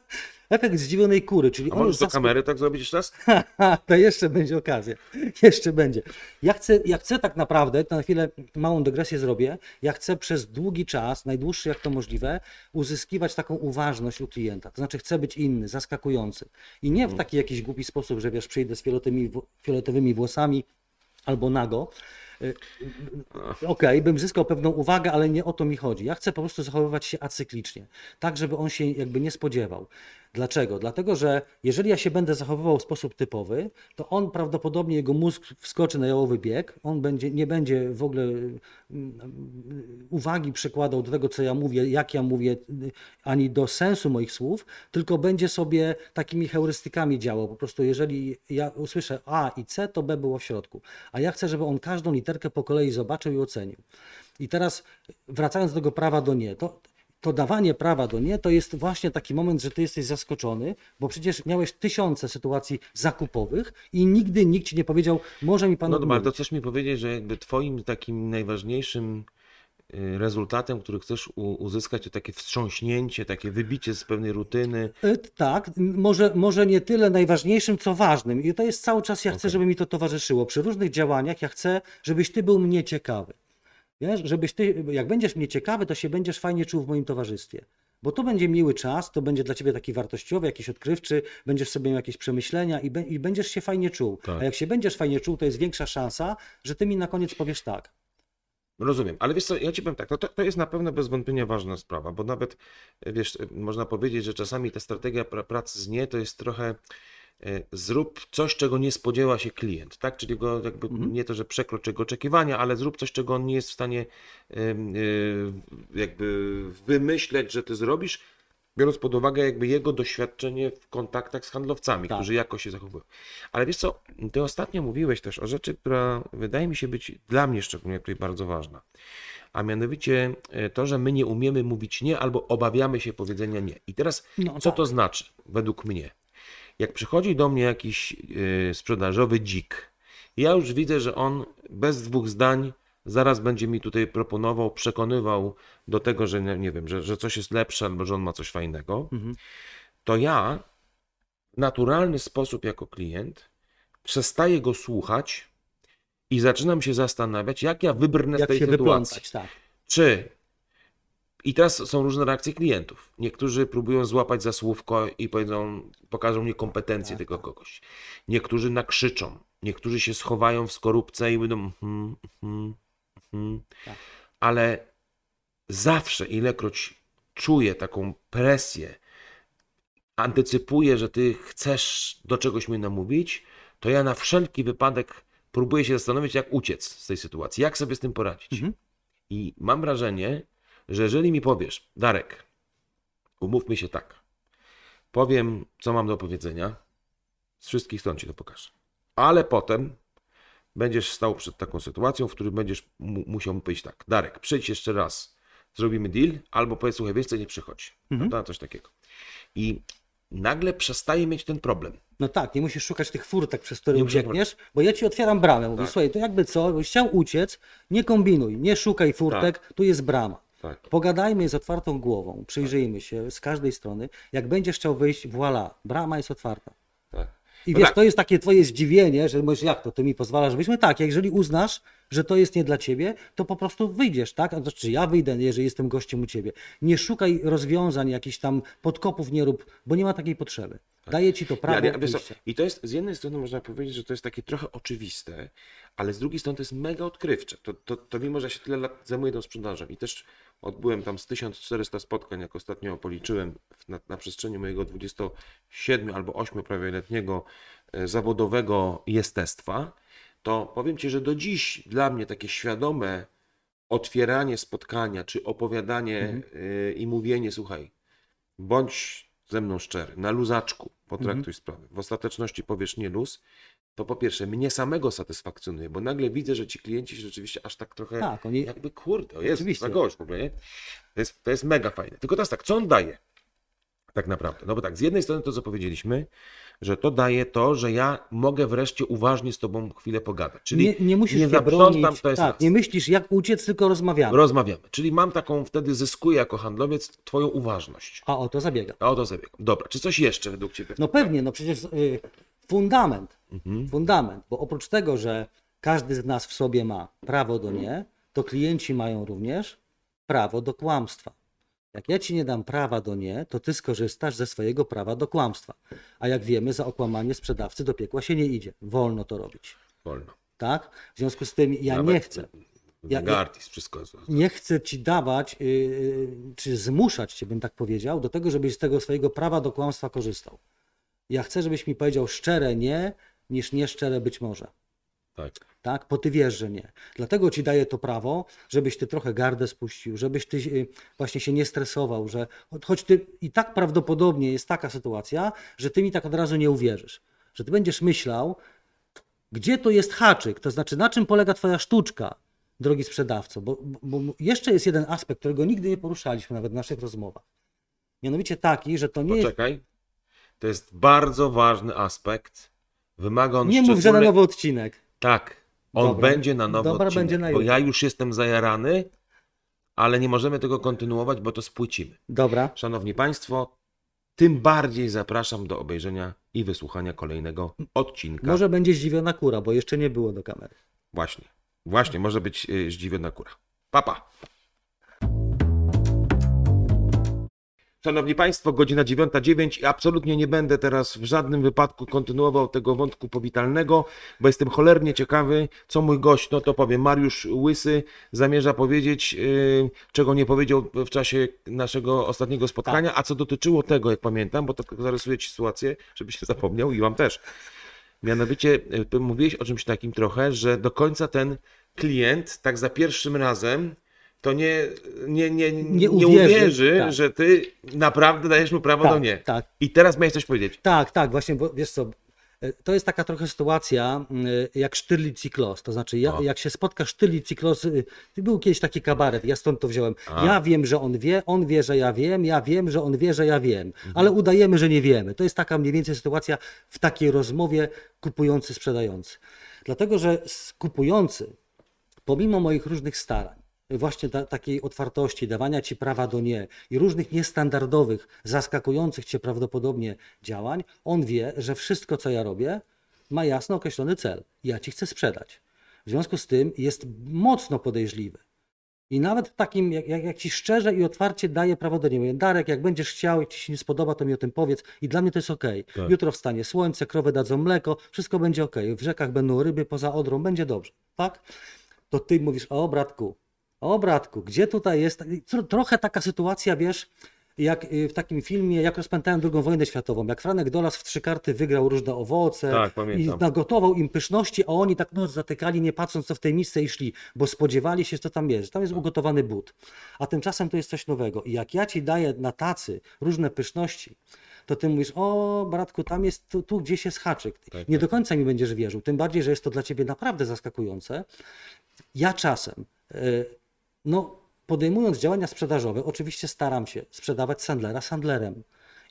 Efekt zdziwionej kury, czyli A on możesz do zasko- kamery tak zrobić jeszcze raz? To jeszcze będzie okazja. Jeszcze będzie. Ja chcę, ja chcę tak naprawdę, to na chwilę małą dygresję zrobię, ja chcę przez długi czas, najdłuższy jak to możliwe, uzyskiwać taką uważność u klienta. To znaczy chcę być inny, zaskakujący. I nie w taki jakiś głupi sposób, że wiesz, przyjdę z fioletowymi, fioletowymi włosami albo nago. Y, y, Okej, bym zyskał pewną uwagę, ale nie o to mi chodzi. Ja chcę po prostu zachowywać się acyklicznie, tak żeby on się jakby nie spodziewał. Dlaczego? Dlatego, że jeżeli ja się będę zachowywał w sposób typowy, to on prawdopodobnie, jego mózg wskoczy na jałowy bieg, on będzie, nie będzie w ogóle uwagi przykładał do tego, co ja mówię, jak ja mówię, y, ani do sensu moich słów, tylko będzie sobie takimi heurystykami działał. Po prostu jeżeli ja usłyszę A i C, to B było w środku. A ja chcę, żeby on każdą literkę po kolei zobaczył i ocenił. I teraz wracając do tego prawa do nie, to to dawanie prawa do nie, to jest właśnie taki moment, że ty jesteś zaskoczony, bo przecież miałeś tysiące sytuacji zakupowych i nigdy nikt ci nie powiedział, może mi pan No dobra, to chcesz mi powiedzieć, że jakby twoim takim najważniejszym rezultatem, który chcesz uzyskać, to takie wstrząśnięcie, takie wybicie z pewnej rutyny. Y, Tak, może, może nie tyle najważniejszym, co ważnym. I to jest cały czas, ja chcę, Okej. żeby mi to towarzyszyło. Przy różnych działaniach ja chcę, żebyś ty był mnie ciekawy. Wiesz, żebyś ty, jak będziesz mnie ciekawy, to się będziesz fajnie czuł w moim towarzystwie. Bo to będzie miły czas, to będzie dla ciebie taki wartościowy, jakiś odkrywczy, będziesz sobie miał jakieś przemyślenia i, be, i będziesz się fajnie czuł. Tak. A jak się będziesz fajnie czuł, to jest większa szansa, że ty mi na koniec powiesz tak. Rozumiem, ale wiesz co, ja ci powiem tak, no to, to jest na pewno bez wątpienia ważna sprawa, bo nawet, wiesz, można powiedzieć, że czasami ta strategia pra- pracy z nie to jest trochę e, zrób coś, czego nie spodziewa się klient, tak? Czyli go jakby Mhm. nie to, że przekroczy jego oczekiwania, ale zrób coś, czego on nie jest w stanie e, jakby wymyśleć, że ty zrobisz, biorąc pod uwagę jakby jego doświadczenie w kontaktach z handlowcami, Tak. którzy jakoś się zachowują. Ale wiesz co, ty ostatnio mówiłeś też o rzeczy, która wydaje mi się być dla mnie szczególnie tutaj bardzo ważna. A mianowicie e, to, że my nie umiemy mówić nie albo obawiamy się powiedzenia nie. I teraz No co tak. to znaczy według mnie? Jak przychodzi do mnie jakiś e, sprzedażowy dzik, ja już widzę, że on bez dwóch zdań zaraz będzie mi tutaj proponował, przekonywał do tego, że nie, nie wiem, że, że coś jest lepsze albo że on ma coś fajnego, Mhm. to ja w naturalny sposób jako klient przestaję go słuchać i zaczynam się zastanawiać, jak ja wybrnę z Jak tej się sytuacji. tak. Czy. I teraz są różne reakcje klientów. Niektórzy próbują złapać za słówko i powiedzą, pokażą niekompetencję Tak, tego tak. kogoś. Niektórzy nakrzyczą. Niektórzy się schowają w skorupce i będą. Hmm, hmm, hmm. Tak. Ale zawsze, ilekroć czuję taką presję, antycypuję, że ty chcesz do czegoś mnie namówić, to ja na wszelki wypadek próbuję się zastanowić, jak uciec z tej sytuacji, jak sobie z tym poradzić. Mhm. I mam wrażenie, że jeżeli mi powiesz, Darek, umówmy się tak, powiem, co mam do powiedzenia, z wszystkich stron ci to pokażę. Ale potem będziesz stał przed taką sytuacją, w której będziesz mu- musiał mu powiedzieć tak, Darek, przyjdź jeszcze raz, zrobimy deal, albo powiedz, słuchaj, wiesz co, nie przychodź. Mhm. Prawda? Coś takiego. I nagle przestaje mieć ten problem. No tak, nie musisz szukać tych furtek, przez które uciekniesz, bo ja ci otwieram bramę. Mówię, Tak. słuchaj, to jakby co, byś chciał uciec, nie kombinuj, nie szukaj furtek, tu jest brama. Tak. Pogadajmy z otwartą głową, przyjrzyjmy się z każdej strony. Jak będziesz chciał wyjść, voilà, brama jest otwarta. I No wiesz, tak. to jest takie twoje zdziwienie, że mówisz, jak to, ty mi pozwalasz wyjść? Tak, jeżeli uznasz, że to jest nie dla ciebie, to po prostu wyjdziesz, tak? A to czy ja wyjdę, jeżeli jestem gościem u ciebie. Nie szukaj rozwiązań, jakichś tam podkopów nie rób, bo nie ma takiej potrzeby. Daję ci to prawo Ja- ja-. I to jest z jednej strony można powiedzieć, że to jest takie trochę oczywiste, ale z drugiej strony to jest mega odkrywcze. To, to, to mimo, że ja się tyle lat zajmuję tą sprzedażą i też odbyłem tam z 1400 spotkań, jak ostatnio policzyłem na, na przestrzeni mojego 27 albo 8 prawie letniego e, zawodowego jestestwa, to powiem Ci, że do dziś dla mnie takie świadome otwieranie spotkania, czy opowiadanie y, i mówienie, słuchaj, bądź ze mną szczery, na luzaczku potraktuj sprawy. W ostateczności powiesz nie luz, to po pierwsze mnie samego satysfakcjonuje, bo nagle widzę, że ci klienci się rzeczywiście aż tak trochę Tak, oni- jakby kurde, o jest za gość w ogóle, nie? To jest, to jest mega fajne. Tylko teraz tak, co on daje? Tak naprawdę. No bo tak, z jednej strony to, co powiedzieliśmy, że to daje to, że ja mogę wreszcie uważnie z tobą chwilę pogadać. Czyli nie, nie musisz nie zaprzątam, to jest tak, nie myślisz jak uciec, tylko rozmawiamy. Rozmawiamy. Czyli mam taką, wtedy zyskuję jako handlowiec twoją uważność. A o to zabiega. A o to zabiegam. Dobra, czy coś jeszcze według ciebie? No pewnie, no przecież y, fundament, Mhm. fundament, bo oprócz tego, że każdy z nas w sobie ma prawo do nie, to klienci mają również prawo do kłamstwa. Jak ja ci nie dam prawa do nie, to ty skorzystasz ze swojego prawa do kłamstwa. A jak wiemy, za okłamanie sprzedawcy do piekła się nie idzie. Wolno to robić. Wolno. Tak? W związku z tym ja Nawet nie chcę. Ja- Gartis, wszystko. nie chcę ci dawać, yy, czy zmuszać cię, bym tak powiedział, do tego, żebyś z tego swojego prawa do kłamstwa korzystał. Ja chcę, żebyś mi powiedział szczere nie, niż nieszczere być może. Tak. Tak? Bo ty wiesz, że nie. Dlatego ci daję to prawo, żebyś ty trochę gardę spuścił, żebyś ty yy, właśnie się nie stresował, że choć ty i tak prawdopodobnie jest taka sytuacja, że ty mi tak od razu nie uwierzysz. Że ty będziesz myślał, gdzie to jest haczyk, to znaczy na czym polega twoja sztuczka, drogi sprzedawco, bo, bo bo jeszcze jest jeden aspekt, którego nigdy nie poruszaliśmy nawet w naszych rozmowach. Mianowicie taki, że to nie jest. Poczekaj. To jest bardzo ważny aspekt. Wymaga on Nie mów, że na szczególnej- nowy odcinek. Tak, on Dobra. będzie na nowy Dobra, odcinek, będzie na bo jutro. ja już jestem zajarany, ale nie możemy tego kontynuować, bo to spłycimy. Dobra. Szanowni Państwo, tym bardziej zapraszam do obejrzenia i wysłuchania kolejnego odcinka. Może będzie zdziwiona kura, bo jeszcze nie było do kamery. Właśnie, właśnie, może być y, zdziwiona kura. Papa. Szanowni Państwo, godzina 9.09 i absolutnie nie będę teraz w żadnym wypadku kontynuował tego wątku powitalnego, bo jestem cholernie ciekawy, co mój gość, no to powiem, Mariusz Łysy zamierza powiedzieć, yy, czego nie powiedział w czasie naszego ostatniego spotkania, a co dotyczyło tego, jak pamiętam, bo to tylko zarysuje Ci sytuację, żebyś nie zapomniał i Wam też. Mianowicie y, mówiłeś o czymś takim trochę, że do końca ten klient tak za pierwszym razem to nie, nie, nie, nie, Nie uwierzy, uwierzy, tak. że ty naprawdę dajesz mu prawo Tak, do nie. tak. I teraz miałeś coś powiedzieć. Tak, tak, właśnie, bo wiesz co, to jest taka trochę sytuacja e, jak Sztyrli Cyklos, to znaczy ja, jak się spotka Sztyrli Cyklos, e, był kiedyś taki kabaret, ja stąd to wziąłem, A. ja wiem, że on wie, on wie, że ja wiem, ja wiem, że on wie, że ja wiem, Mhm. ale udajemy, że nie wiemy. To jest taka mniej więcej sytuacja w takiej rozmowie kupujący, sprzedający. Dlatego, że kupujący, pomimo moich różnych starań, właśnie ta, takiej otwartości, dawania ci prawa do nie i różnych niestandardowych, zaskakujących cię prawdopodobnie działań, on wie, że wszystko, co ja robię, ma jasno określony cel. Ja ci chcę sprzedać. W związku z tym jest mocno podejrzliwy. I nawet takim, jak, jak, jak ci szczerze i otwarcie daję prawo do niego. Mówię, Darek, jak będziesz chciał, jak ci się nie spodoba, to mi o tym powiedz. I dla mnie to jest ok. Tak. Jutro wstanie słońce, krowy dadzą mleko, wszystko będzie ok. W rzekach będą ryby, poza Odrą będzie dobrze. Tak? To ty mówisz, o bratku, o bratku, gdzie tutaj jest? Tro- Trochę taka sytuacja, wiesz, jak y, w takim filmie, jak rozpętałem II wojnę światową, jak Franek Dolas w trzy karty wygrał różne owoce Tak, i nagotował im pyszności, a oni tak noc zatykali, nie patrząc co w tej misce i szli, bo spodziewali się, co tam jest. Tam jest ugotowany but. A tymczasem to jest coś nowego. I jak ja ci daję na tacy różne pyszności, to ty mówisz, o bratku, tam jest, tu, tu gdzieś jest haczyk. Tak, nie tak. do końca mi będziesz wierzył, tym bardziej, że jest to dla ciebie naprawdę zaskakujące. Ja czasem, y, no, podejmując działania sprzedażowe, oczywiście staram się sprzedawać sandlera sandlerem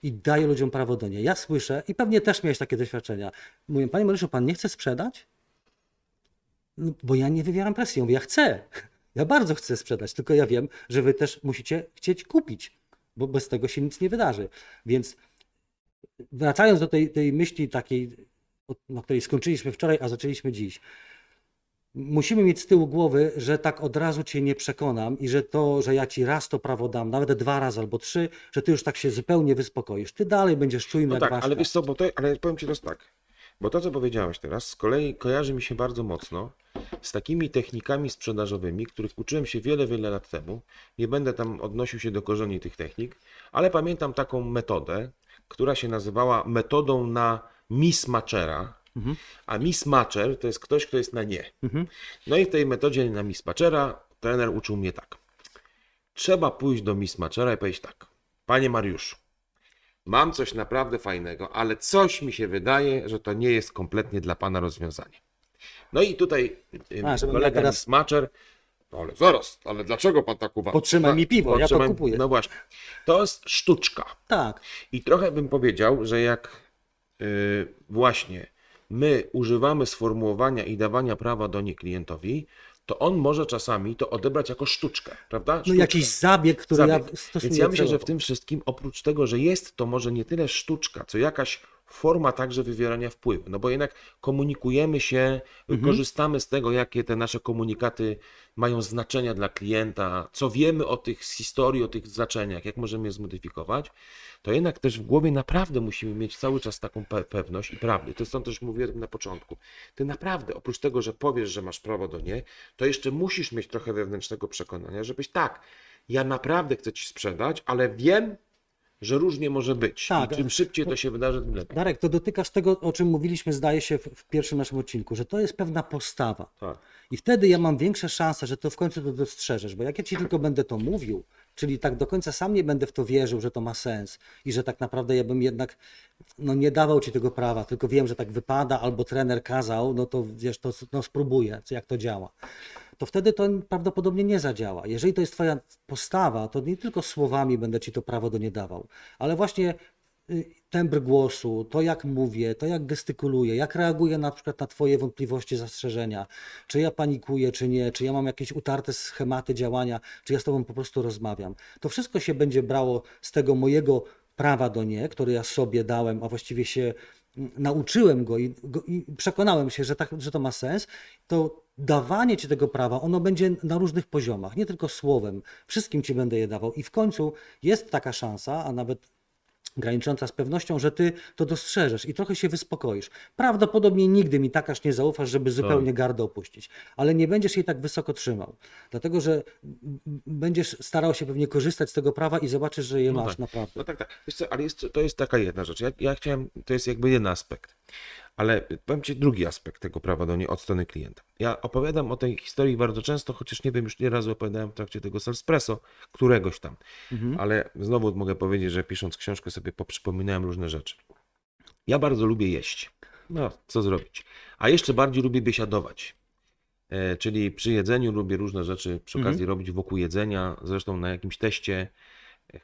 i daję ludziom prawo do niej. Ja słyszę, i pewnie też miałeś takie doświadczenia. Mówię, panie Mariuszu, pan nie chce sprzedać? No, bo ja nie wywieram presji. Ja Mówię, ja chcę. Ja bardzo chcę sprzedać, tylko ja wiem, że wy też musicie chcieć kupić, bo bez tego się nic nie wydarzy. Więc wracając do tej, tej myśli takiej, na której skończyliśmy wczoraj, a zaczęliśmy dziś. Musimy mieć z tyłu głowy, że tak od razu cię nie przekonam i że to, że ja ci raz to prawo dam, nawet dwa razy albo trzy, że ty już tak się zupełnie wyspokoisz. Ty dalej będziesz czujny No jak tak, ale wiesz co, bo to, ale powiem Ci teraz tak, bo to, co powiedziałeś teraz, z kolei kojarzy mi się bardzo mocno z takimi technikami sprzedażowymi, których uczyłem się wiele, wiele lat temu. Nie będę tam odnosił się do korzeni tych technik, ale pamiętam taką metodę, która się nazywała metodą na mismatchera, a mismatcher to jest ktoś, kto jest na nie. Mhm. No i w tej metodzie na mismatchera trener uczył mnie tak. Trzeba pójść do mismatchera i powiedzieć tak. Panie Mariuszu, mam coś naprawdę fajnego, ale coś mi się wydaje, że to nie jest kompletnie dla Pana rozwiązanie. No i tutaj y, A, kolega teraz- mismatcher, no ale zaraz, ale dlaczego Pan tak uważa? Podtrzymaj mi piwo, ja to kupuję. No właśnie, to jest sztuczka. Tak, I trochę bym powiedział, że jak y, właśnie my używamy sformułowania i dawania prawa do nie klientowi, to on może czasami to odebrać jako sztuczkę, prawda? no Sztuczkę. jakiś zabieg, który Zabieg. ja stosuję Więc ja myślę, że w tym wszystkim, oprócz tego, że jest to może nie tyle sztuczka, co jakaś forma także wywierania wpływu. No bo jednak komunikujemy się, Mhm. korzystamy z tego, jakie te nasze komunikaty mają znaczenia dla klienta, co wiemy o tych z historii, o tych znaczeniach, jak możemy je zmodyfikować, to jednak też w głowie naprawdę musimy mieć cały czas taką pe- pewność i prawdę. To stąd też mówiłem na początku. Ty naprawdę, oprócz tego, że powiesz, że masz prawo do nie, to jeszcze musisz mieć trochę wewnętrznego przekonania, żebyś tak, ja naprawdę chcę ci sprzedać, ale wiem, że różnie może być. Tak. I czym szybciej to się wydarzy, tym lepiej. Darek, to dotykasz tego, o czym mówiliśmy, zdaje się, w, w pierwszym naszym odcinku, że to jest pewna postawa. Tak. I wtedy ja mam większe szanse, że to w końcu to dostrzeżesz, bo jak ja ci tylko będę to mówił, czyli tak do końca sam nie będę w to wierzył, że to ma sens i że tak naprawdę ja bym jednak no, nie dawał ci tego prawa, tylko wiem, że tak wypada, albo trener kazał, no to wiesz, to no, spróbuję, jak to działa. To wtedy to prawdopodobnie nie zadziała. Jeżeli to jest Twoja postawa, to nie tylko słowami będę Ci to prawo do nie dawał, ale właśnie y, tembr głosu, to jak mówię, to jak gestykuluję, jak reaguję na przykład na Twoje wątpliwości, zastrzeżenia, czy ja panikuję, czy nie, czy ja mam jakieś utarte schematy działania, czy ja z Tobą po prostu rozmawiam. To wszystko się będzie brało z tego mojego prawa do nie, które ja sobie dałem, a właściwie się mm, nauczyłem go i, go i przekonałem się, że, tak, że to ma sens, to dawanie ci tego prawa, ono będzie na różnych poziomach, nie tylko słowem. Wszystkim ci będę je dawał. I w końcu jest taka szansa, a nawet granicząca z pewnością, że ty to dostrzeżesz i trochę się wyspokoisz. Prawdopodobnie nigdy mi tak aż nie zaufasz, żeby zupełnie gardę opuścić, ale nie będziesz jej tak wysoko trzymał, dlatego że będziesz starał się pewnie korzystać z tego prawa i zobaczysz, że je No masz tak. naprawdę. No tak, tak. Co, ale jest, to jest taka jedna rzecz. Ja, ja chciałem, to jest jakby jeden aspekt. Ale powiem Ci drugi aspekt tego prawa do niej od strony klienta. Ja opowiadam o tej historii bardzo często, chociaż nie wiem, już nie razu opowiadałem w trakcie tego Salespresso, któregoś tam. Mhm. Ale znowu mogę powiedzieć, że pisząc książkę sobie poprzypominałem różne rzeczy. Ja bardzo lubię jeść. No, co zrobić? A jeszcze bardziej lubię biesiadować. E, czyli przy jedzeniu lubię różne rzeczy przy Mhm. okazji robić wokół jedzenia. Zresztą na jakimś teście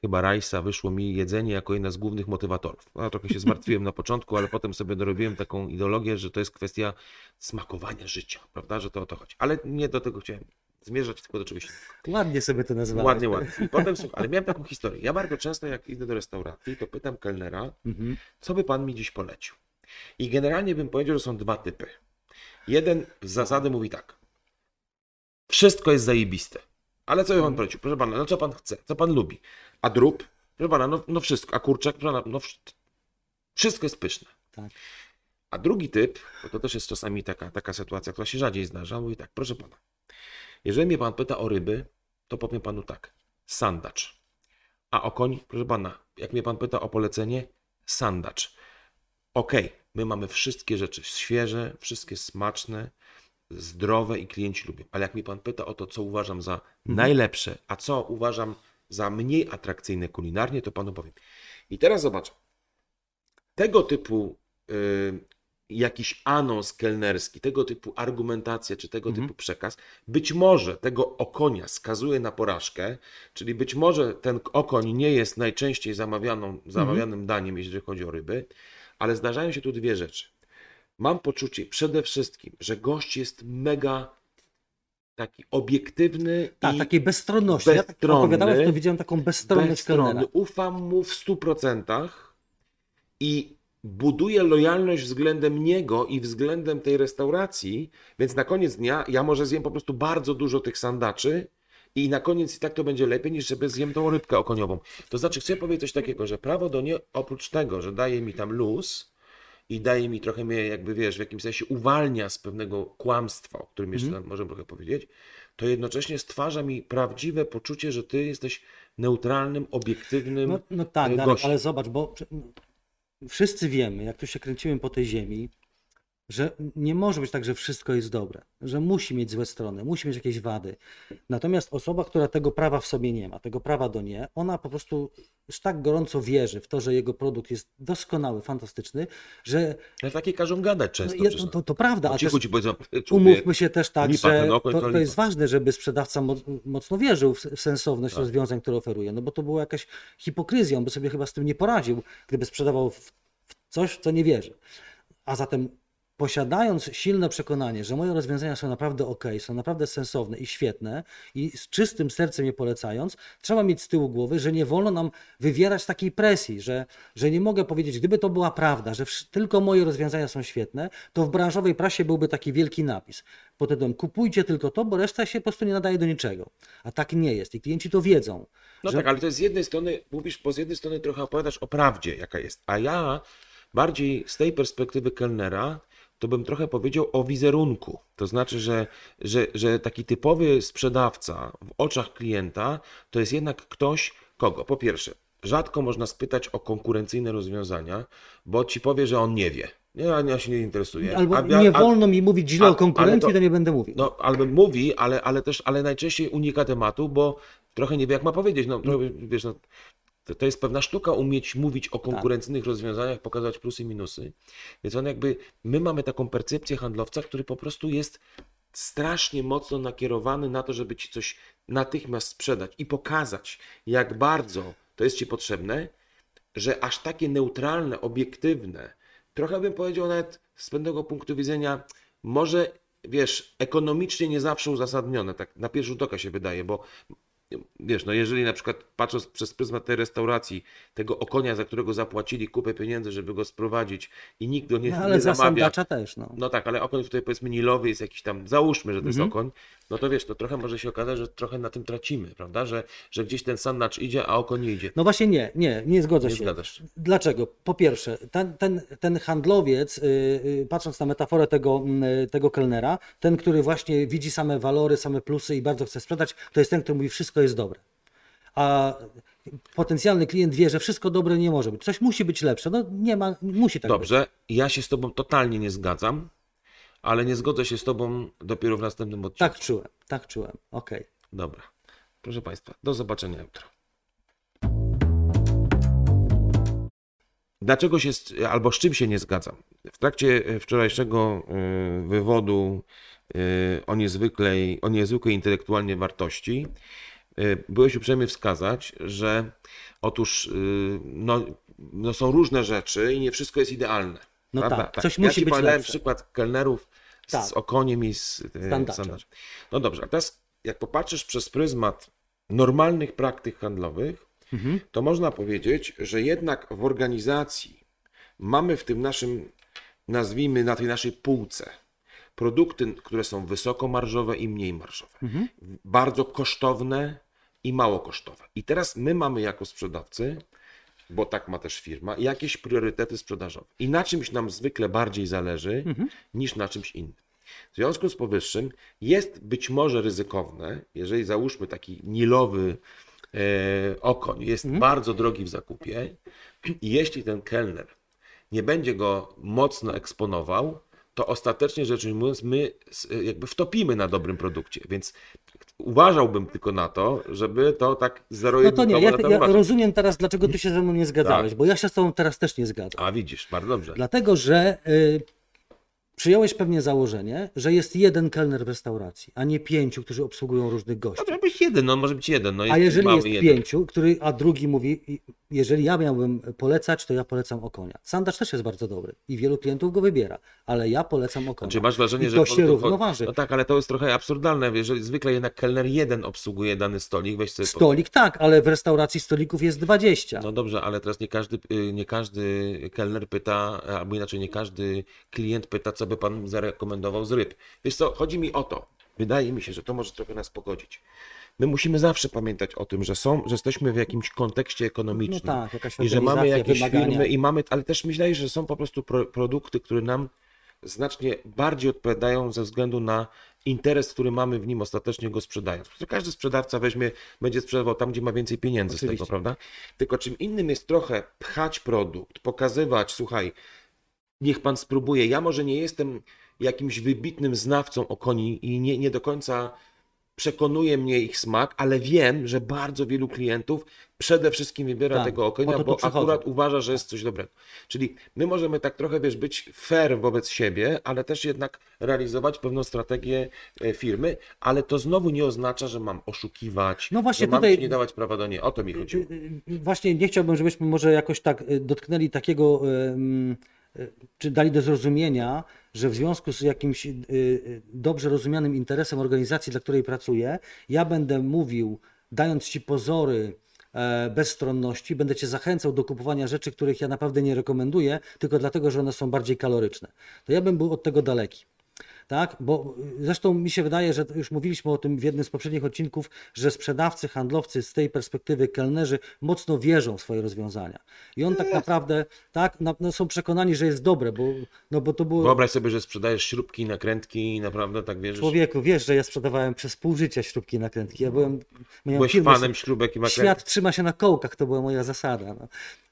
chyba Rajsa wyszło mi jedzenie jako jedna z głównych motywatorów. No, trochę się zmartwiłem na początku, ale potem sobie dorobiłem taką ideologię, że to jest kwestia smakowania życia, prawda, że to o to chodzi. Ale nie do tego chciałem zmierzać, tylko do czegoś innego. Ładnie sobie to nazwałeś. Ładnie, ładnie. I potem, słuchaj, ale miałem taką historię. Ja bardzo często, jak idę do restauracji, to pytam kelnera, Mhm. co by pan mi dziś polecił? I generalnie bym powiedział, że są dwa typy. Jeden z zasady mówi tak. Wszystko jest zajebiste. Ale co by pan polecił? Proszę pana, no co pan chce? Co pan lubi? A drób? Proszę pana, no, no wszystko. A kurczak? Proszę pana, no wsz- wszystko jest pyszne. Tak. A drugi typ, bo to też jest czasami taka, taka sytuacja, która się rzadziej zdarza, mówi tak, proszę pana, jeżeli mnie pan pyta o ryby, to powiem panu tak, sandacz. A o koń, proszę pana, jak mnie pan pyta o polecenie, sandacz. Okej, my mamy wszystkie rzeczy świeże, wszystkie smaczne, zdrowe i klienci lubią. Ale jak mi pan pyta o to, co uważam za najlepsze, a co uważam za mniej atrakcyjne kulinarnie, to panu powiem. I teraz zobacz. Tego typu y, jakiś anons kelnerski, tego typu argumentacja czy tego Mhm. typu przekaz, być może tego okonia skazuje na porażkę, czyli być może ten okoń nie jest najczęściej zamawianą, zamawianym daniem, jeżeli chodzi o ryby, ale zdarzają się tu dwie rzeczy. Mam poczucie przede wszystkim, że gość jest mega taki obiektywny Tak, takiej bezstronności. Ja tak bezstronny, opowiadałeś, to widziałem taką bezstronność bezstronny. kelnera. Ufam mu w 100% i buduję lojalność względem niego i względem tej restauracji, więc na koniec dnia ja może zjem po prostu bardzo dużo tych sandaczy i na koniec i tak to będzie lepiej niż żeby zjem tą rybkę okoniową. To znaczy chcę powiedzieć coś takiego, że prawo do nie oprócz tego, że daje mi tam luz i daje mi trochę mnie jakby wiesz, w jakimś sensie uwalnia z pewnego kłamstwa, o którym jeszcze Mhm. możemy trochę powiedzieć, to jednocześnie stwarza mi prawdziwe poczucie, że ty jesteś neutralnym, obiektywnym No, no tak, e, gościem. ale zobacz, bo wszyscy wiemy, jak tu się kręcimy po tej ziemi, że nie może być tak, że wszystko jest dobre, że musi mieć złe strony, musi mieć jakieś wady. Natomiast osoba, która tego prawa w sobie nie ma, tego prawa do nie, ona po prostu już tak gorąco wierzy w to, że jego produkt jest doskonały, fantastyczny, że Ale takie każą gadać często. no, je- przecież. to, to prawda, a cichu też ci powiedzą, umówmy się też tak, lipa że to, to to jest ważne, żeby sprzedawca moc- mocno wierzył w sensowność Tak. rozwiązań, które oferuje, no bo to była jakaś hipokryzja, on by sobie chyba z tym nie poradził, gdyby sprzedawał w coś, w co nie wierzy. A zatem posiadając silne przekonanie, że moje rozwiązania są naprawdę ok, są naprawdę sensowne i świetne i z czystym sercem je polecając, trzeba mieć z tyłu głowy, że nie wolno nam wywierać takiej presji, że, że nie mogę powiedzieć, gdyby to była prawda, że tylko moje rozwiązania są świetne, to w branżowej prasie byłby taki wielki napis pod tytułem kupujcie tylko to, bo reszta się po prostu nie nadaje do niczego. A tak nie jest i klienci to wiedzą. No że- tak, ale to jest z jednej strony, mówisz, bo z jednej strony trochę opowiadasz o prawdzie, jaka jest, a ja bardziej z tej perspektywy kelnera, to bym trochę powiedział o wizerunku. To znaczy, że, że, że taki typowy sprzedawca w oczach klienta to jest jednak ktoś, kogo? Po pierwsze, rzadko można spytać o konkurencyjne rozwiązania, bo ci powie, że on nie wie. Nie, ja się nie interesuje. Albo A nie a- wolno mi mówić źle a- o konkurencji, ale to, nie będę mówił. No, albo mówi, ale, ale też, ale najczęściej unika tematu, bo trochę nie wie, jak ma powiedzieć. No, trochę, wiesz, no, to, to jest pewna sztuka umieć mówić o konkurencyjnych rozwiązaniach, pokazać plusy i minusy. Więc on jakby, my mamy taką percepcję handlowca, który po prostu jest strasznie mocno nakierowany na to, żeby ci coś natychmiast sprzedać i pokazać, jak bardzo to jest ci potrzebne, że aż takie neutralne, obiektywne, trochę bym powiedział nawet z pewnego punktu widzenia, może wiesz, ekonomicznie nie zawsze uzasadnione, tak na pierwszy rzut oka się wydaje, bo wiesz, no jeżeli na przykład patrząc przez pryzmat tej restauracji, tego okonia, za którego zapłacili kupę pieniędzy, żeby go sprowadzić i nikt go nie, No, ale nie za zamawia. też, no. No tak, ale okoń tutaj powiedzmy nilowy jest jakiś tam, załóżmy, że to jest Mhm. okoń, no to wiesz, to trochę może się okazać, że trochę na tym tracimy, prawda? Że, że gdzieś ten sandacz idzie, a okoń nie idzie. No właśnie nie, nie, nie zgodzę Nie się. Dlaczego? Po pierwsze, ten, ten, ten handlowiec, yy, patrząc na metaforę tego, yy, tego kelnera, ten, który właśnie widzi same walory, same plusy i bardzo chce sprzedać, to jest ten, który mówi, wszystko jest dobre. A potencjalny klient wie, że wszystko dobre nie może być. Coś musi być lepsze. No nie ma, musi tak być. Dobrze, ja się z tobą totalnie nie zgadzam, ale nie zgodzę się z tobą dopiero w następnym odcinku. Tak czułem, tak czułem. Okej. Dobra. Proszę Państwa, do zobaczenia jutro. Dlaczego się, albo z czym się nie zgadzam? W trakcie e, wczorajszego y, wywodu y, o niezwykłej, o niezwykłej intelektualnie wartości byłeś uprzejmy wskazać, że otóż y, no, no są różne rzeczy i nie wszystko jest idealne. No prawda? tak, coś ja musi ci być lepsze. przykład kelnerów z Tak. okoniem i z Sandaczem. sandaczem. No dobrze, a teraz jak popatrzysz przez pryzmat normalnych praktyk handlowych, Mhm. to można powiedzieć, że jednak w organizacji mamy w tym naszym, nazwijmy na tej naszej półce, produkty, które są wysokomarżowe i mniej marżowe, Mhm. bardzo kosztowne i mało kosztowe. I teraz my mamy jako sprzedawcy, bo tak ma też firma, jakieś priorytety sprzedażowe. I na czymś nam zwykle bardziej zależy Mhm. niż na czymś innym. W związku z powyższym jest być może ryzykowne, jeżeli załóżmy taki nilowy e, okoń jest bardzo drogi w zakupie i jeśli ten kelner nie będzie go mocno eksponował, to ostatecznie rzecz ujmując, my s- jakby wtopimy na dobrym produkcie. Więc uważałbym tylko na to, żeby to tak No zero-jedynkowo to nie, ja, ja rozumiem teraz, dlaczego ty się ze mną nie zgadzałeś, Tak. bo ja się z tobą teraz też nie zgadzam. A widzisz, bardzo dobrze. Dlatego, że y, przyjąłeś pewnie założenie, że jest jeden kelner w restauracji, a nie pięciu, którzy obsługują różnych gości. Może być jeden, no może być jeden. No jest A jeżeli jest jeden. pięciu, który, a drugi mówi, jeżeli ja miałbym polecać, to ja polecam okonia. Sandacz też jest bardzo dobry i wielu klientów go wybiera, ale ja polecam okonia. Czy masz wrażenie, I że to się równoważy. No tak, ale to jest trochę absurdalne. Jeżeli zwykle jednak kelner jeden obsługuje dany stolik, weź sobie. po- Stolik tak, ale w restauracji stolików jest 20. No dobrze, ale teraz nie każdy, y, nie każdy kelner pyta, albo inaczej nie każdy klient pyta, co by pan zarekomendował z ryb. Wiesz co, chodzi mi o to. Wydaje mi się, że to może trochę nas pogodzić. My musimy zawsze pamiętać o tym, że są, że jesteśmy w jakimś kontekście ekonomicznym. No tak, jakaś I że mamy jakieś wymagania. firmy i mamy, ale też myślę, że są po prostu pro, produkty, które nam znacznie bardziej odpowiadają ze względu na interes, który mamy w nim ostatecznie go sprzedając. Każdy sprzedawca weźmie, będzie sprzedawał tam, gdzie ma więcej pieniędzy z Oczywiście. tego, prawda? Tylko czym innym jest trochę pchać produkt, pokazywać, słuchaj, niech pan spróbuje. Ja może nie jestem jakimś wybitnym znawcą o koni i nie, nie do końca przekonuje mnie ich smak, ale wiem, że bardzo wielu klientów przede wszystkim wybiera Tak, tego okonia, bo przychodzą. akurat uważa, że jest coś dobrego. Czyli my możemy tak trochę, wiesz, być fair wobec siebie, ale też jednak realizować pewną strategię e, firmy, ale to znowu nie oznacza, że mam oszukiwać, No właśnie że mam tutaj- nie dawać prawa do nie. O to mi chodziło. Y, y, Właśnie nie chciałbym, żebyśmy może jakoś tak y, dotknęli takiego, y, mm, y, czy dali do zrozumienia, że w związku z jakimś y, y, dobrze rozumianym interesem organizacji, dla której pracuję, ja będę mówił, dając ci pozory e, bezstronności, będę cię zachęcał do kupowania rzeczy, których ja naprawdę nie rekomenduję, tylko dlatego, że one są bardziej kaloryczne. To ja bym był od tego daleki. Tak, bo y, zresztą mi się wydaje, że już mówiliśmy o tym w jednym z poprzednich odcinków, że sprzedawcy, handlowcy z tej perspektywy kelnerzy mocno wierzą w swoje rozwiązania. I on tak naprawdę tak, no, są przekonani, że jest dobre, bo, no, bo to było. Wyobraź sobie, że sprzedajesz śrubki, nakrętki i naprawdę tak wierzysz. Człowieku, wiesz, że ja sprzedawałem przez pół życia śrubki nakrętki. Ja byłem. miałem Byłeś firmę, fanem śrubek i nakrętek. Świat trzyma się na kołkach, to była moja zasada. No.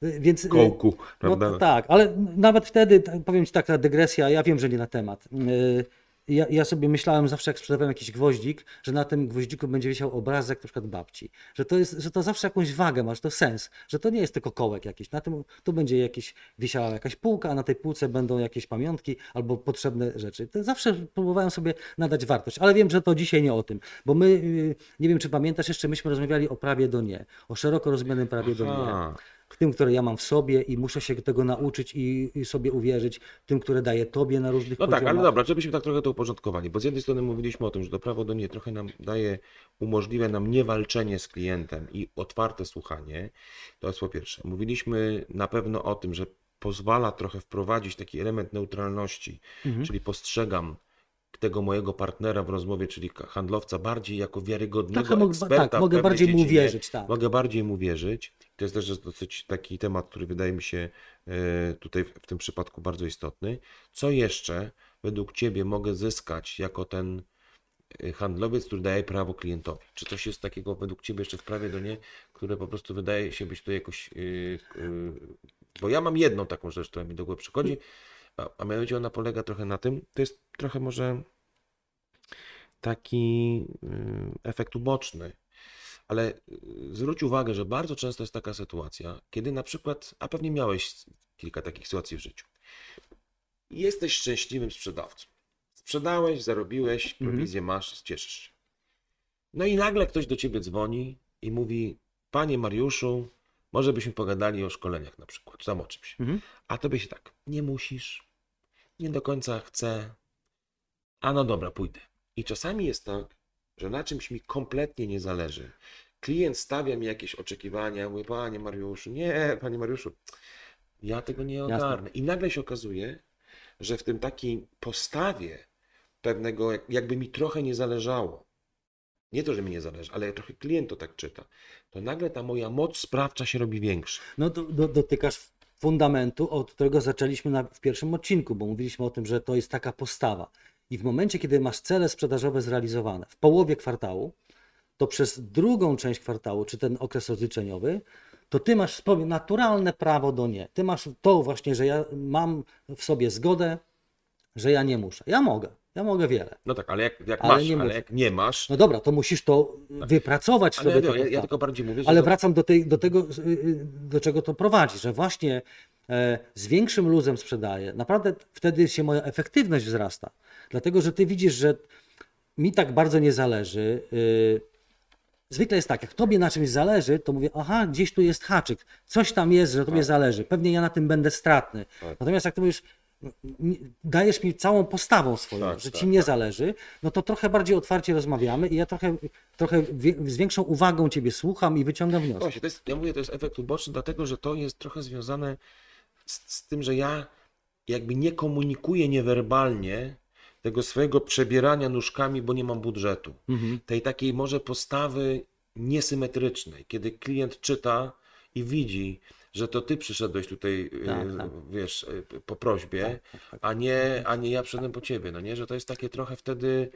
Y, Więc, y, Kołku, No prawda? to tak, ale nawet wtedy, t- powiem Ci taka dygresja, ja wiem, że nie na temat. Yy, ja, ja sobie myślałem zawsze, jak sprzedawałem jakiś gwoździk, że na tym gwoździku będzie wisiał obrazek na przykład babci. Że to, jest, że to zawsze jakąś wagę ma, że to sens, że to nie jest tylko kołek jakiś. Na tym tu będzie jakieś, wisiała jakaś półka, a na tej półce będą jakieś pamiątki albo potrzebne rzeczy. To zawsze próbowałem sobie nadać wartość, ale wiem, że to dzisiaj nie o tym, bo my, y, nie wiem czy pamiętasz, jeszcze myśmy rozmawiali o prawie do nie, o szeroko rozumianym prawie do nie Aha. Tym, które ja mam w sobie i muszę się tego nauczyć i, i sobie uwierzyć, tym, które daję tobie na różnych No tak, poziomach. ale dobra, żebyśmy tak trochę to uporządkowali, bo z jednej strony mówiliśmy o tym, że to prawo do nie trochę nam daje, umożliwia nam niewalczenie z klientem i otwarte słuchanie. To jest po pierwsze. Mówiliśmy na pewno o tym, że pozwala trochę wprowadzić taki element neutralności, Mhm. czyli postrzegam tego mojego partnera w rozmowie, czyli handlowca, bardziej jako wiarygodnego Tak, mogę- eksperta tak, mogę bardziej mu dziedzinie. uwierzyć, tak. Mogę bardziej mu wierzyć. To jest też dosyć taki temat, który wydaje mi się e, tutaj w tym przypadku bardzo istotny. Co jeszcze według Ciebie mogę zyskać jako ten e, handlowiec, który daje prawo klientowi? Czy coś jest takiego według Ciebie jeszcze w prawie do nie, które po prostu wydaje się być tutaj jakoś... e, Bo ja mam jedną taką rzecz, która mi do głowy przychodzi, a, a mianowicie ona polega trochę na tym, to jest trochę może taki efekt uboczny, ale y, zwróć uwagę, że bardzo często jest taka sytuacja, kiedy na przykład, a pewnie miałeś kilka takich sytuacji w życiu, jesteś szczęśliwym sprzedawcą. Sprzedałeś, zarobiłeś, prowizję masz, cieszysz się. No i nagle ktoś do ciebie dzwoni i mówi: Panie Mariuszu, może byśmy pogadali o szkoleniach na przykład, czy tam o czymś. Mhm. A tobie się tak, nie musisz, nie do końca chcę, a no dobra, pójdę. I czasami jest tak, że na czymś mi kompletnie nie zależy. Klient stawia mi jakieś oczekiwania, mówi, panie Mariuszu, nie, panie Mariuszu, ja tego nie ogarnę. I nagle się okazuje, że w tym takiej postawie pewnego, jak- jakby mi trochę nie zależało, nie to, że mi nie zależy, ale trochę klient to tak czyta, to nagle ta moja moc sprawcza się robi większa. No do, do, dotykasz fundamentu, od którego zaczęliśmy na, w pierwszym odcinku, bo mówiliśmy o tym, że to jest taka postawa. I w momencie, kiedy masz cele sprzedażowe zrealizowane w połowie kwartału, to przez drugą część kwartału, czy ten okres rozliczeniowy, to ty masz naturalne prawo do nie. Ty masz to właśnie, że ja mam w sobie zgodę, że ja nie muszę. Ja mogę, ja mogę wiele. No tak, ale jak, jak Ale masz, nie ale muszę. jak nie masz, No dobra, to musisz to wypracować ale sobie. ja, ja, ja tylko bardziej mówię, Ale to- wracam do, tej, do tego, y, y, do czego to prowadzi, że właśnie z większym luzem sprzedaję. Naprawdę wtedy się moja efektywność wzrasta. Dlatego, że ty widzisz, że mi tak bardzo nie zależy. y, Zwykle jest tak, jak tobie na czymś zależy, to mówię, aha, gdzieś tu jest haczyk, coś tam jest, że tobie Tak. zależy, pewnie ja na tym będę stratny. Tak. Natomiast jak ty mówisz, dajesz mi całą postawą swoją, Tak, że tak, ci nie tak. zależy, no to trochę bardziej otwarcie rozmawiamy i ja trochę, trochę z większą uwagą ciebie słucham i wyciągam wnioski. Właśnie, to jest, ja mówię, to jest efekt uboczny, dlatego że to jest trochę związane z, z tym, że ja jakby nie komunikuję niewerbalnie tego swojego przebierania nóżkami, bo nie mam budżetu. Mhm. Tej takiej może postawy niesymetrycznej, kiedy klient czyta i widzi, że to ty przyszedłeś tutaj, Tak, y, tak. wiesz, y, po prośbie, Tak, tak, tak. a nie, a nie ja przyszedłem po ciebie, no nie, że to jest takie trochę wtedy,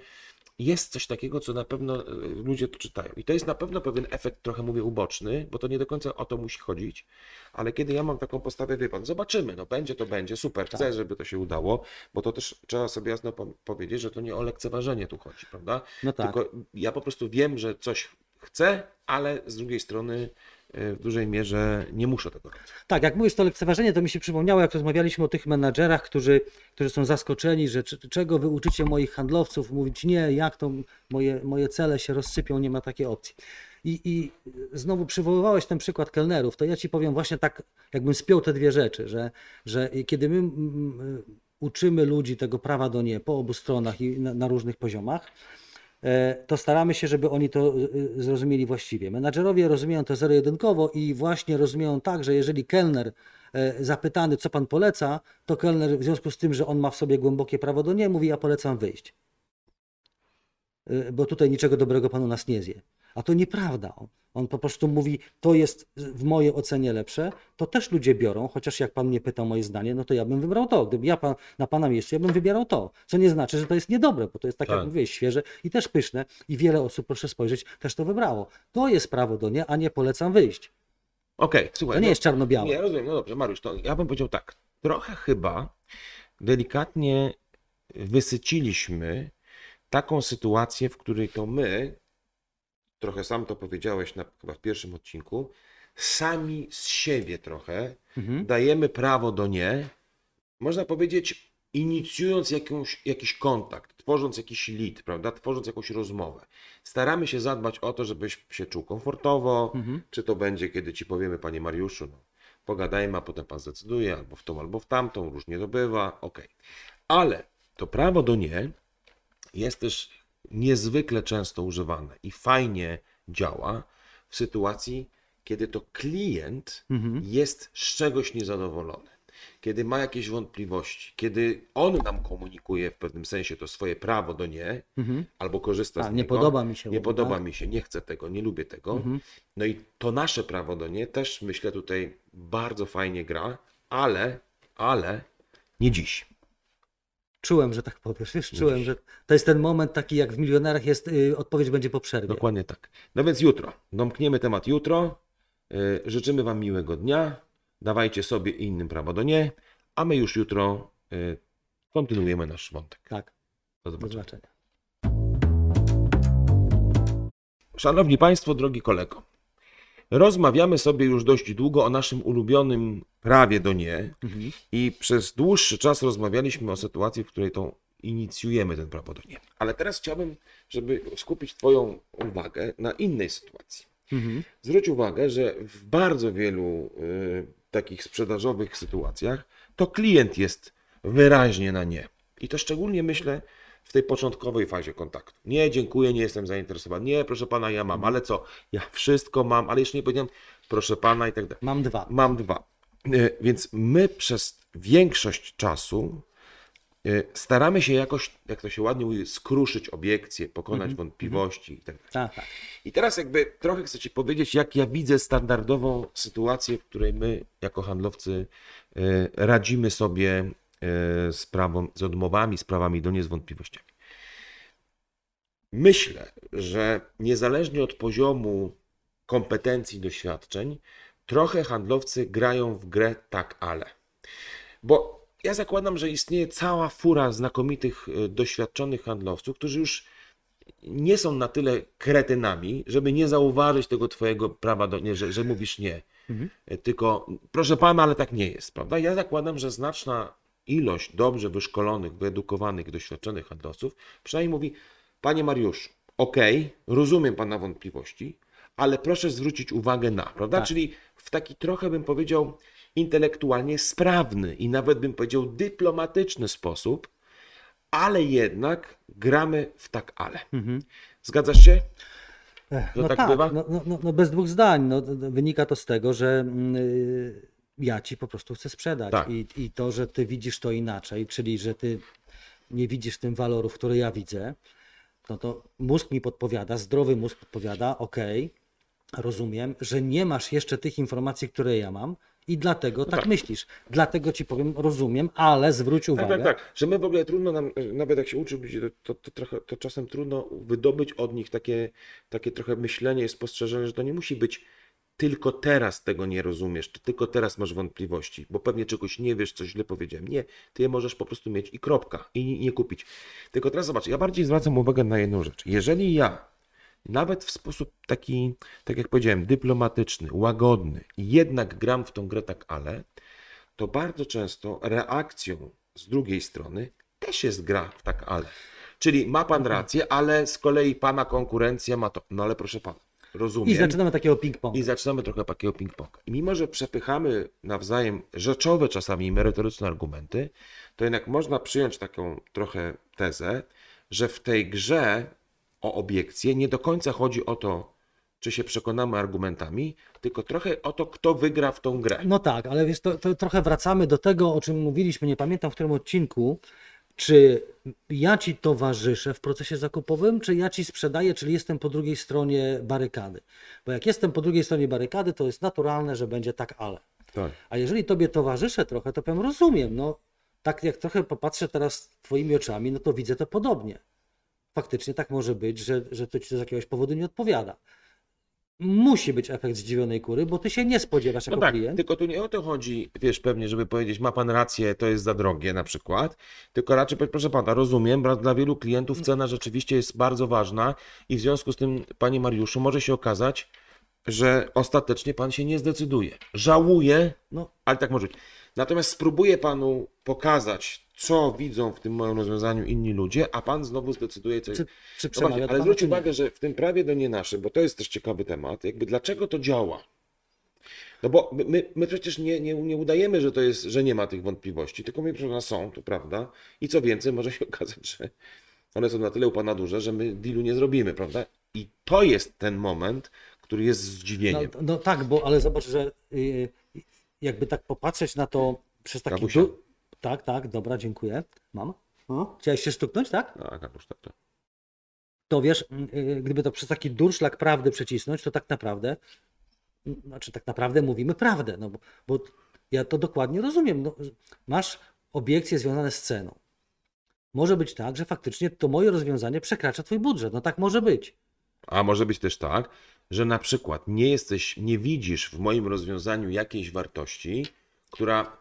jest coś takiego, co na pewno y, ludzie to czytają. I to jest na pewno pewien efekt, trochę mówię, uboczny, bo to nie do końca o to musi chodzić, ale kiedy ja mam taką postawę, wie pan, zobaczymy, no będzie to będzie, super, chcę, żeby to się udało, bo to też trzeba sobie jasno po- powiedzieć, że to nie o lekceważenie tu chodzi, prawda? No tak. Tylko ja po prostu wiem, że coś chcę, ale z drugiej strony w dużej mierze nie muszę tego robić. Tak, jak mówisz to lekceważenie, to mi się przypomniało, jak rozmawialiśmy o tych menadżerach, którzy, którzy są zaskoczeni, że czego wy uczycie moich handlowców, mówić nie, jak to moje, moje cele się rozsypią, nie ma takiej opcji. I, I znowu przywoływałeś ten przykład kelnerów, to ja ci powiem właśnie tak, jakbym spiął te dwie rzeczy, że, że kiedy my mm, uczymy ludzi tego prawa do nie po obu stronach i na, na różnych poziomach, to staramy się, żeby oni to y, zrozumieli właściwie. Menadżerowie rozumieją to zero-jedynkowo i właśnie rozumieją tak, że jeżeli kelner e, zapytany, co pan poleca, to kelner w związku z tym, że on ma w sobie głębokie prawo do nie, mówi, ja polecam wyjść. Bo tutaj niczego dobrego panu nas nie zje. A to nieprawda. On, po prostu mówi, to jest w mojej ocenie lepsze, to też ludzie biorą, chociaż jak pan mnie pytał moje zdanie, no to ja bym wybrał to. Gdyby ja pan, na pana miejscu, ja bym wybierał to. Co nie znaczy, że to jest niedobre, bo to jest tak, Tak. jak mówiłeś, świeże i też pyszne i wiele osób, proszę spojrzeć, też to wybrało. To jest prawo do nie, a nie polecam wyjść. Okej, słuchaj. To nie no- jest czarno-białe. Nie, rozumiem, no dobrze, Mariusz, to ja bym powiedział tak. Trochę chyba delikatnie wysyciliśmy taką sytuację, w której to my, trochę sam to powiedziałeś na, chyba w pierwszym odcinku, sami z siebie trochę Mhm. dajemy prawo do nie, można powiedzieć, inicjując jakąś, jakiś kontakt, tworząc jakiś lead, prawda, tworząc jakąś rozmowę. Staramy się zadbać o to, żebyś się czuł komfortowo, Mhm. czy to będzie, kiedy ci powiemy, panie Mariuszu, no, pogadajmy, a potem pan zdecyduje, albo w tą, albo w tamtą, różnie to bywa, okej. Ale to prawo do nie jest też niezwykle często używane i fajnie działa w sytuacji, kiedy to klient Mhm. jest z czegoś niezadowolony, kiedy ma jakieś wątpliwości, kiedy on nam komunikuje w pewnym sensie to swoje prawo do nie, Mhm. albo korzysta A, z nie niego. podoba mi się, Nie mówi, podoba tak? mi się, nie chcę tego, nie lubię tego. Mhm. No i to nasze prawo do nie też myślę tutaj bardzo fajnie gra, ale, ale nie dziś. Czułem, że tak powiesz, wiesz, czułem, że to jest ten moment taki jak w milionerach jest, y, odpowiedź będzie po przerwie. Dokładnie tak. No więc jutro. Domkniemy temat jutro. Yy, Życzymy Wam miłego dnia. Dawajcie sobie i innym prawo do nie, a my już jutro yy, kontynuujemy nasz wątek. Tak, Do do zobaczenia. zobaczenia. Szanowni Państwo, drogi kolego, rozmawiamy sobie już dość długo o naszym ulubionym prawie do nie Mhm. i przez dłuższy czas rozmawialiśmy o sytuacji, w której to inicjujemy ten prawo do nie. Ale teraz chciałbym, żeby skupić Twoją uwagę na innej sytuacji. Mhm. Zwróć uwagę, że w bardzo wielu y, takich sprzedażowych sytuacjach to klient jest wyraźnie na nie. I to szczególnie myślę w tej początkowej fazie kontaktu. Nie, dziękuję, nie jestem zainteresowany. Nie, proszę pana, ja mam, ale co? Ja wszystko mam, ale jeszcze nie powiedziałem, proszę pana i tak dalej. Mam dwa. Mam dwa. Y, Więc my przez większość czasu y, staramy się jakoś, jak to się ładnie mówi, skruszyć obiekcje, pokonać wątpliwości i tak dalej. Tak, tak. I teraz jakby trochę chcę Ci powiedzieć, jak ja widzę standardową sytuację, w której my jako handlowcy e, radzimy sobie e, z, odmowami, sprawami do nie z wątpliwościami. Myślę, że niezależnie od poziomu kompetencji, doświadczeń, trochę handlowcy grają w grę tak, ale. Bo ja zakładam, że istnieje cała fura znakomitych, e, doświadczonych handlowców, którzy już nie są na tyle kretynami, żeby nie zauważyć tego twojego prawa do nie, że, że mówisz nie. Mhm. E, Tylko proszę pana, ale tak nie jest, prawda? Ja zakładam, że znaczna ilość dobrze wyszkolonych, wyedukowanych, doświadczonych handlowców przynajmniej mówi, panie Mariuszu, okej, rozumiem pana wątpliwości, ale proszę zwrócić uwagę na, prawda? Tak. Czyli w taki trochę bym powiedział intelektualnie sprawny i nawet bym powiedział dyplomatyczny sposób, ale jednak gramy w tak ale. Mhm. Zgadzasz się? Ech, no tak tak, bywa? No, no, no, no bez dwóch zdań. No, wynika to z tego, że mm, y, ja ci po prostu chcę sprzedać. Tak. I, I to, że ty widzisz to inaczej, czyli że ty nie widzisz w tym walorów, które ja widzę, no to mózg mi podpowiada, zdrowy mózg podpowiada, okej, rozumiem, że nie masz jeszcze tych informacji, które ja mam. I dlatego tak, tak. myślisz. Dlatego ci powiem, rozumiem, ale zwróć Tak, uwagę. tak, tak. Że my w ogóle trudno nam, nawet jak się uczy ludzi, to, to, trochę, to czasem trudno wydobyć od nich takie, takie trochę myślenie spostrzeżenie, że to nie musi być tylko teraz tego nie rozumiesz, czy tylko teraz masz wątpliwości, bo pewnie czegoś nie wiesz, coś źle powiedziałem. Nie, ty je możesz po prostu mieć i kropka, i nie, kupić. Tylko teraz zobacz, ja bardziej zwracam uwagę na jedną rzecz. Jeżeli ja nawet w sposób taki, tak jak powiedziałem, dyplomatyczny, łagodny, jednak gram w tą grę tak ale, to bardzo często reakcją z drugiej strony też jest gra w tak ale. Czyli ma pan rację, ale z kolei pana konkurencja ma to. No ale proszę pana, I zaczynamy takiego ping-ponga. I zaczynamy trochę takiego ping-ponga. I mimo, że przepychamy nawzajem rzeczowe czasami merytoryczne argumenty, to jednak można przyjąć taką trochę tezę, że w tej grze o obiekcje nie do końca chodzi o to, czy się przekonamy argumentami, tylko trochę o to, kto wygra w tą grę. No tak, ale wiesz, to, to trochę wracamy do tego, o czym mówiliśmy, nie pamiętam w którym odcinku, czy ja ci towarzyszę w procesie zakupowym, czy ja ci sprzedaję, czyli jestem po drugiej stronie barykady. Bo jak jestem po drugiej stronie barykady, to jest naturalne, że będzie tak ale. Tak. A jeżeli tobie towarzyszę trochę, to powiem, rozumiem, no tak jak trochę popatrzę teraz twoimi oczami, no to widzę to podobnie. Faktycznie tak może być, że, że to ci z jakiegoś powodu nie odpowiada. Musi być efekt zdziwionej kury, bo ty się nie spodziewasz No jako tak, klient. tylko tu nie o to chodzi, wiesz, pewnie, żeby powiedzieć, ma pan rację, to jest za drogie na przykład, tylko raczej, proszę pana, rozumiem, dla wielu klientów cena rzeczywiście jest bardzo ważna i w związku z tym, panie Mariuszu, może się okazać, że ostatecznie pan się nie zdecyduje. Żałuje, No, ale tak może być. Natomiast spróbuję panu pokazać, co widzą w tym moim rozwiązaniu inni ludzie, a pan znowu zdecyduje, co czy, czy no właśnie, ale zwróć uwagę, że w tym prawie do nie nasze, bo to jest też ciekawy temat, jakby dlaczego to działa. No bo my- my, przecież nie, nie, nie udajemy, że to jest, że nie ma tych wątpliwości, tylko my przecież one są, to prawda. I co więcej, może się okazać, że one są na tyle u pana duże, że my dealu nie zrobimy, prawda? I to jest ten moment, który jest No, zdziwieniem. no tak, bo ale zobacz, że y, jakby tak popatrzeć na to przez taki. Du... Tak, tak, dobra, dziękuję. Mam. No. Chciałeś się stuknąć, tak? Tak, Kapusz, tak, tak. To wiesz, y, gdyby to przez taki durszlak prawdy przecisnąć, to tak naprawdę, y, znaczy tak naprawdę mówimy prawdę, no bo, bo ja to dokładnie rozumiem. No, masz obiekcje związane z ceną. Może być tak, że faktycznie to moje rozwiązanie przekracza twój budżet. No tak może być. A może być też tak, że na przykład nie jesteś, nie widzisz w moim rozwiązaniu jakiejś wartości, która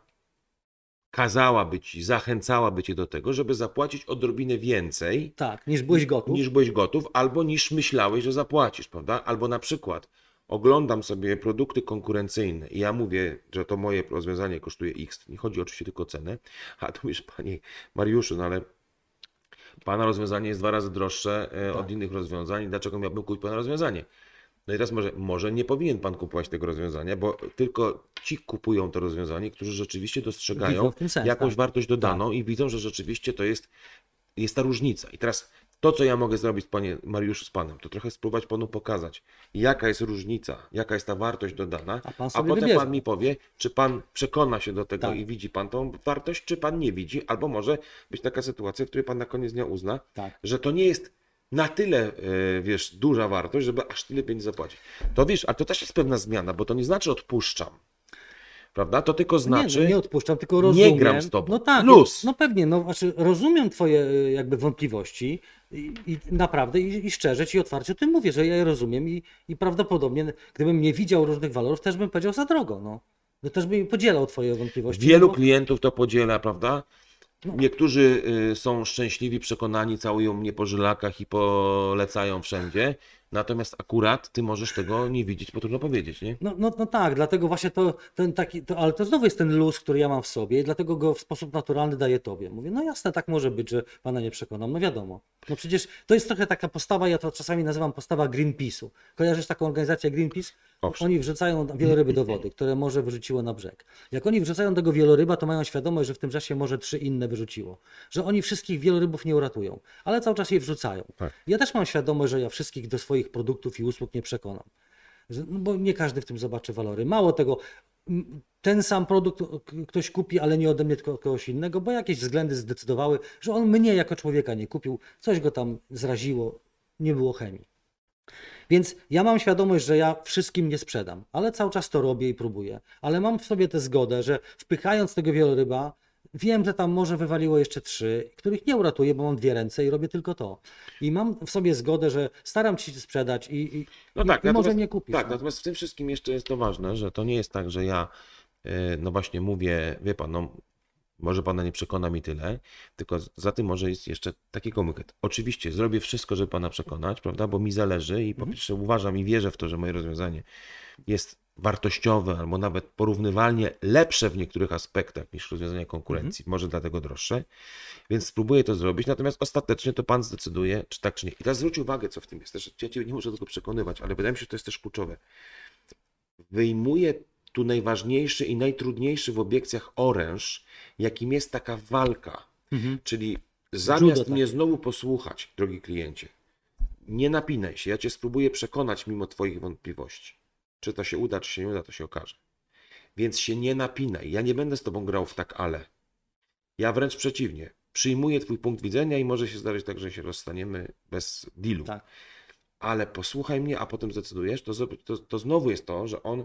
kazałaby ci, zachęcałaby cię do tego, żeby zapłacić odrobinę więcej Tak, niż byłeś gotów. niż byłeś gotów, albo niż myślałeś, że zapłacisz, prawda? Albo na przykład oglądam sobie produkty konkurencyjne i ja mówię, że to moje rozwiązanie kosztuje X. Nie chodzi oczywiście tylko o cenę, a tu już panie Mariuszu, no ale pana rozwiązanie jest dwa razy droższe e, od Tak. innych rozwiązań. Dlaczego miałbym kupić pana rozwiązanie? No i teraz może, może nie powinien pan kupować tego rozwiązania, bo tylko ci kupują to rozwiązanie, którzy rzeczywiście dostrzegają sens, jakąś tak. wartość dodaną i widzą, że rzeczywiście to jest, jest ta różnica. I teraz to, co ja mogę zrobić, panie Mariuszu, z panem, to trochę spróbować panu pokazać, jaka jest różnica, jaka jest ta wartość dodana, A pan a potem wybierze. pan mi powie, czy pan przekona się do tego Tak. i widzi pan tą wartość, czy pan nie widzi, albo może być taka sytuacja, w której pan na koniec dnia uzna, Tak. że to nie jest na tyle, e, wiesz, duża wartość, żeby aż tyle pieniędzy zapłacić. To wiesz, a to też jest pewna zmiana, bo to nie znaczy odpuszczam. Prawda? To tylko znaczy. Nie, no nie odpuszczam, tylko rozumiem. gram z tobą. No tak, Luz. no pewnie, no znaczy rozumiem twoje y, jakby wątpliwości i, i naprawdę i, i szczerze ci otwarcie o tym mówię, że ja je rozumiem i, i prawdopodobnie gdybym nie widział różnych walorów, też bym powiedział za drogo, no. No też bym podzielał twoje wątpliwości. Wielu no bo- klientów to podziela, prawda? Niektórzy y, są szczęśliwi, przekonani, całują mnie po żylakach i polecają wszędzie. Natomiast akurat ty możesz tego nie widzieć, bo trudno powiedzieć, nie? No, no, no tak, dlatego właśnie to, ten taki, to, ale to znowu jest ten luz, który ja mam w sobie i dlatego go w sposób naturalny daję tobie. Mówię, no jasne, tak może być, że pana nie przekonam, no wiadomo. No przecież to jest trochę taka postawa, ja to czasami nazywam postawa Greenpeace'u. Kojarzysz taką organizację Greenpeace? Owszem. Oni wrzucają wieloryby do wody, które morze wyrzuciło na brzeg. Jak oni wrzucają tego wieloryba, to mają świadomość, że w tym czasie morze trzy inne wyrzuciło. Że oni wszystkich wielorybów nie uratują, ale cały czas je wrzucają. Tak. Ja też mam świadomość, że ja wszystkich do swoich produktów i usług nie przekonam. No bo nie każdy w tym zobaczy walory. Mało tego, ten sam produkt ktoś kupi, ale nie ode mnie, tylko od kogoś innego, bo jakieś względy zdecydowały, że on mnie jako człowieka nie kupił, coś go tam zraziło, nie było chemii. Więc ja mam świadomość, że ja wszystkim nie sprzedam, ale cały czas to robię i próbuję. Ale mam w sobie tę zgodę, że wpychając tego wieloryba, wiem, że tam może wywaliło jeszcze trzy, których nie uratuję, bo mam dwie ręce i robię tylko to. I mam w sobie zgodę, że staram ci sprzedać i, i, No tak, i może nie kupisz. Tak, no. natomiast w tym wszystkim jeszcze jest to ważne, że to nie jest tak, że ja, e, no właśnie mówię, wie pan, no może pana nie przekona mi tyle, tylko za tym może jest jeszcze taki komunikat. Oczywiście zrobię wszystko, żeby pana przekonać, prawda, bo mi zależy i po Mhm. pierwsze uważam i wierzę w to, że moje rozwiązanie jest wartościowe albo nawet porównywalnie lepsze w niektórych aspektach niż rozwiązania konkurencji, Mhm. może dlatego droższe, więc spróbuję to zrobić, natomiast ostatecznie to pan zdecyduje, czy tak, czy nie. I teraz zwróć uwagę, co w tym jest. Też, ja cię nie muszę tego przekonywać, ale wydaje mi się, że to jest też kluczowe. Wyjmuję tu najważniejszy i najtrudniejszy w obiekcjach oręż, jakim jest taka walka. Mhm. Czyli zamiast tak. mnie znowu posłuchać, drogi kliencie, nie napinaj się, ja cię spróbuję przekonać mimo twoich wątpliwości. Czy to się uda, czy się nie uda, to się okaże. Więc się nie napinaj. Ja nie będę z tobą grał w tak ale. Ja wręcz przeciwnie. Przyjmuję twój punkt widzenia i może się zdarzyć tak, że się rozstaniemy bez dealu. Tak. Ale posłuchaj mnie, a potem zdecydujesz, to, to, to znowu jest to, że on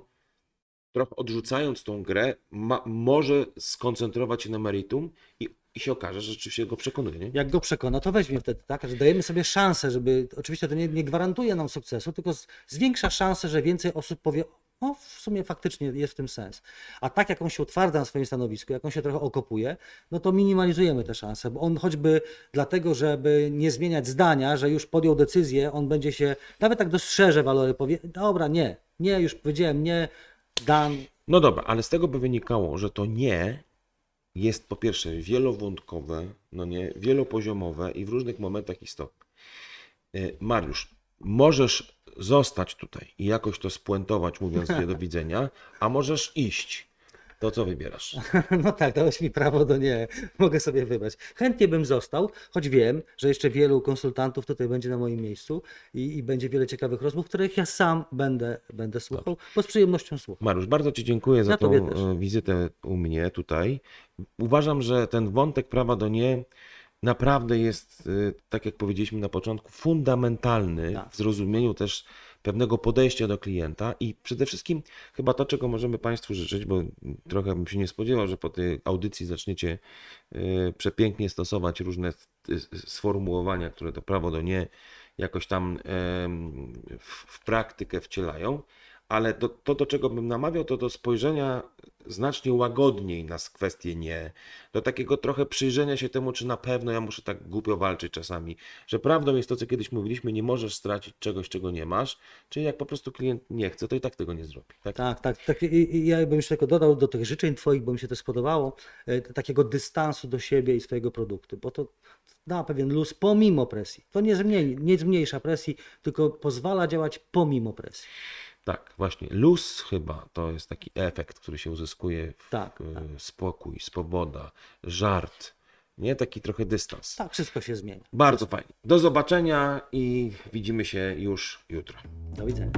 trochę odrzucając tą grę, ma, może skoncentrować się na meritum i, i się okaże, że rzeczywiście go przekonuje. Nie? Jak go przekona, to weźmie wtedy, tak? Że dajemy sobie szansę, żeby. Oczywiście to nie, nie gwarantuje nam sukcesu, tylko zwiększa szansę, że więcej osób powie. O, w sumie faktycznie jest w tym sens. A tak jak on się utwardza na swoim stanowisku, jak on się trochę okopuje, no to minimalizujemy te szanse, bo on choćby dlatego, żeby nie zmieniać zdania, że już podjął decyzję, on będzie się, nawet tak dostrzeże walory, powie, dobra, nie, nie, już powiedziałem nie, dan, No dobra, ale z tego by wynikało, że to nie jest po pierwsze wielowątkowe, no nie, wielopoziomowe i w różnych momentach istotne. Y, Mariusz, możesz zostać tutaj i jakoś to spuentować, mówiąc nie do widzenia, a możesz iść. To co wybierasz? No tak, dałeś mi prawo do nie. Mogę sobie wybrać. Chętnie bym został, choć wiem, że jeszcze wielu konsultantów tutaj będzie na moim miejscu i, i będzie wiele ciekawych rozmów, których ja sam będę, będę słuchał, bo z przyjemnością słucham. Mariusz, bardzo Ci dziękuję za Ja tą tobie też. e, wizytę u mnie tutaj. Uważam, że ten wątek prawa do nie naprawdę jest, e, tak jak powiedzieliśmy na początku, fundamentalny Tak. w zrozumieniu też pewnego podejścia do klienta i przede wszystkim chyba to, czego możemy Państwu życzyć, bo trochę bym się nie spodziewał, że po tej audycji zaczniecie e, przepięknie stosować różne sformułowania, które to prawo do nie jakoś tam w praktykę wcielają ale to, to, do czego bym namawiał, to do spojrzenia znacznie łagodniej na kwestię nie, do takiego trochę przyjrzenia się temu, czy na pewno ja muszę tak głupio walczyć czasami, że prawdą jest to, co kiedyś mówiliśmy, nie możesz stracić czegoś, czego nie masz, czyli jak po prostu klient nie chce, to i tak tego nie zrobi. Tak? Tak, tak. tak i, ja bym jeszcze tylko dodał do tych życzeń Twoich, bo mi się to spodobało, e, takiego dystansu do siebie i swojego produktu, bo to da pewien luz pomimo presji. To nie zmniejsza presji, tylko pozwala działać pomimo presji. Tak, właśnie. Luz chyba to jest taki efekt, który się uzyskuje w Tak, e, tak. spokój, swoboda, żart, nie? Taki trochę dystans. Tak, wszystko się zmienia. Bardzo fajnie. Do zobaczenia i widzimy się już jutro. Do widzenia.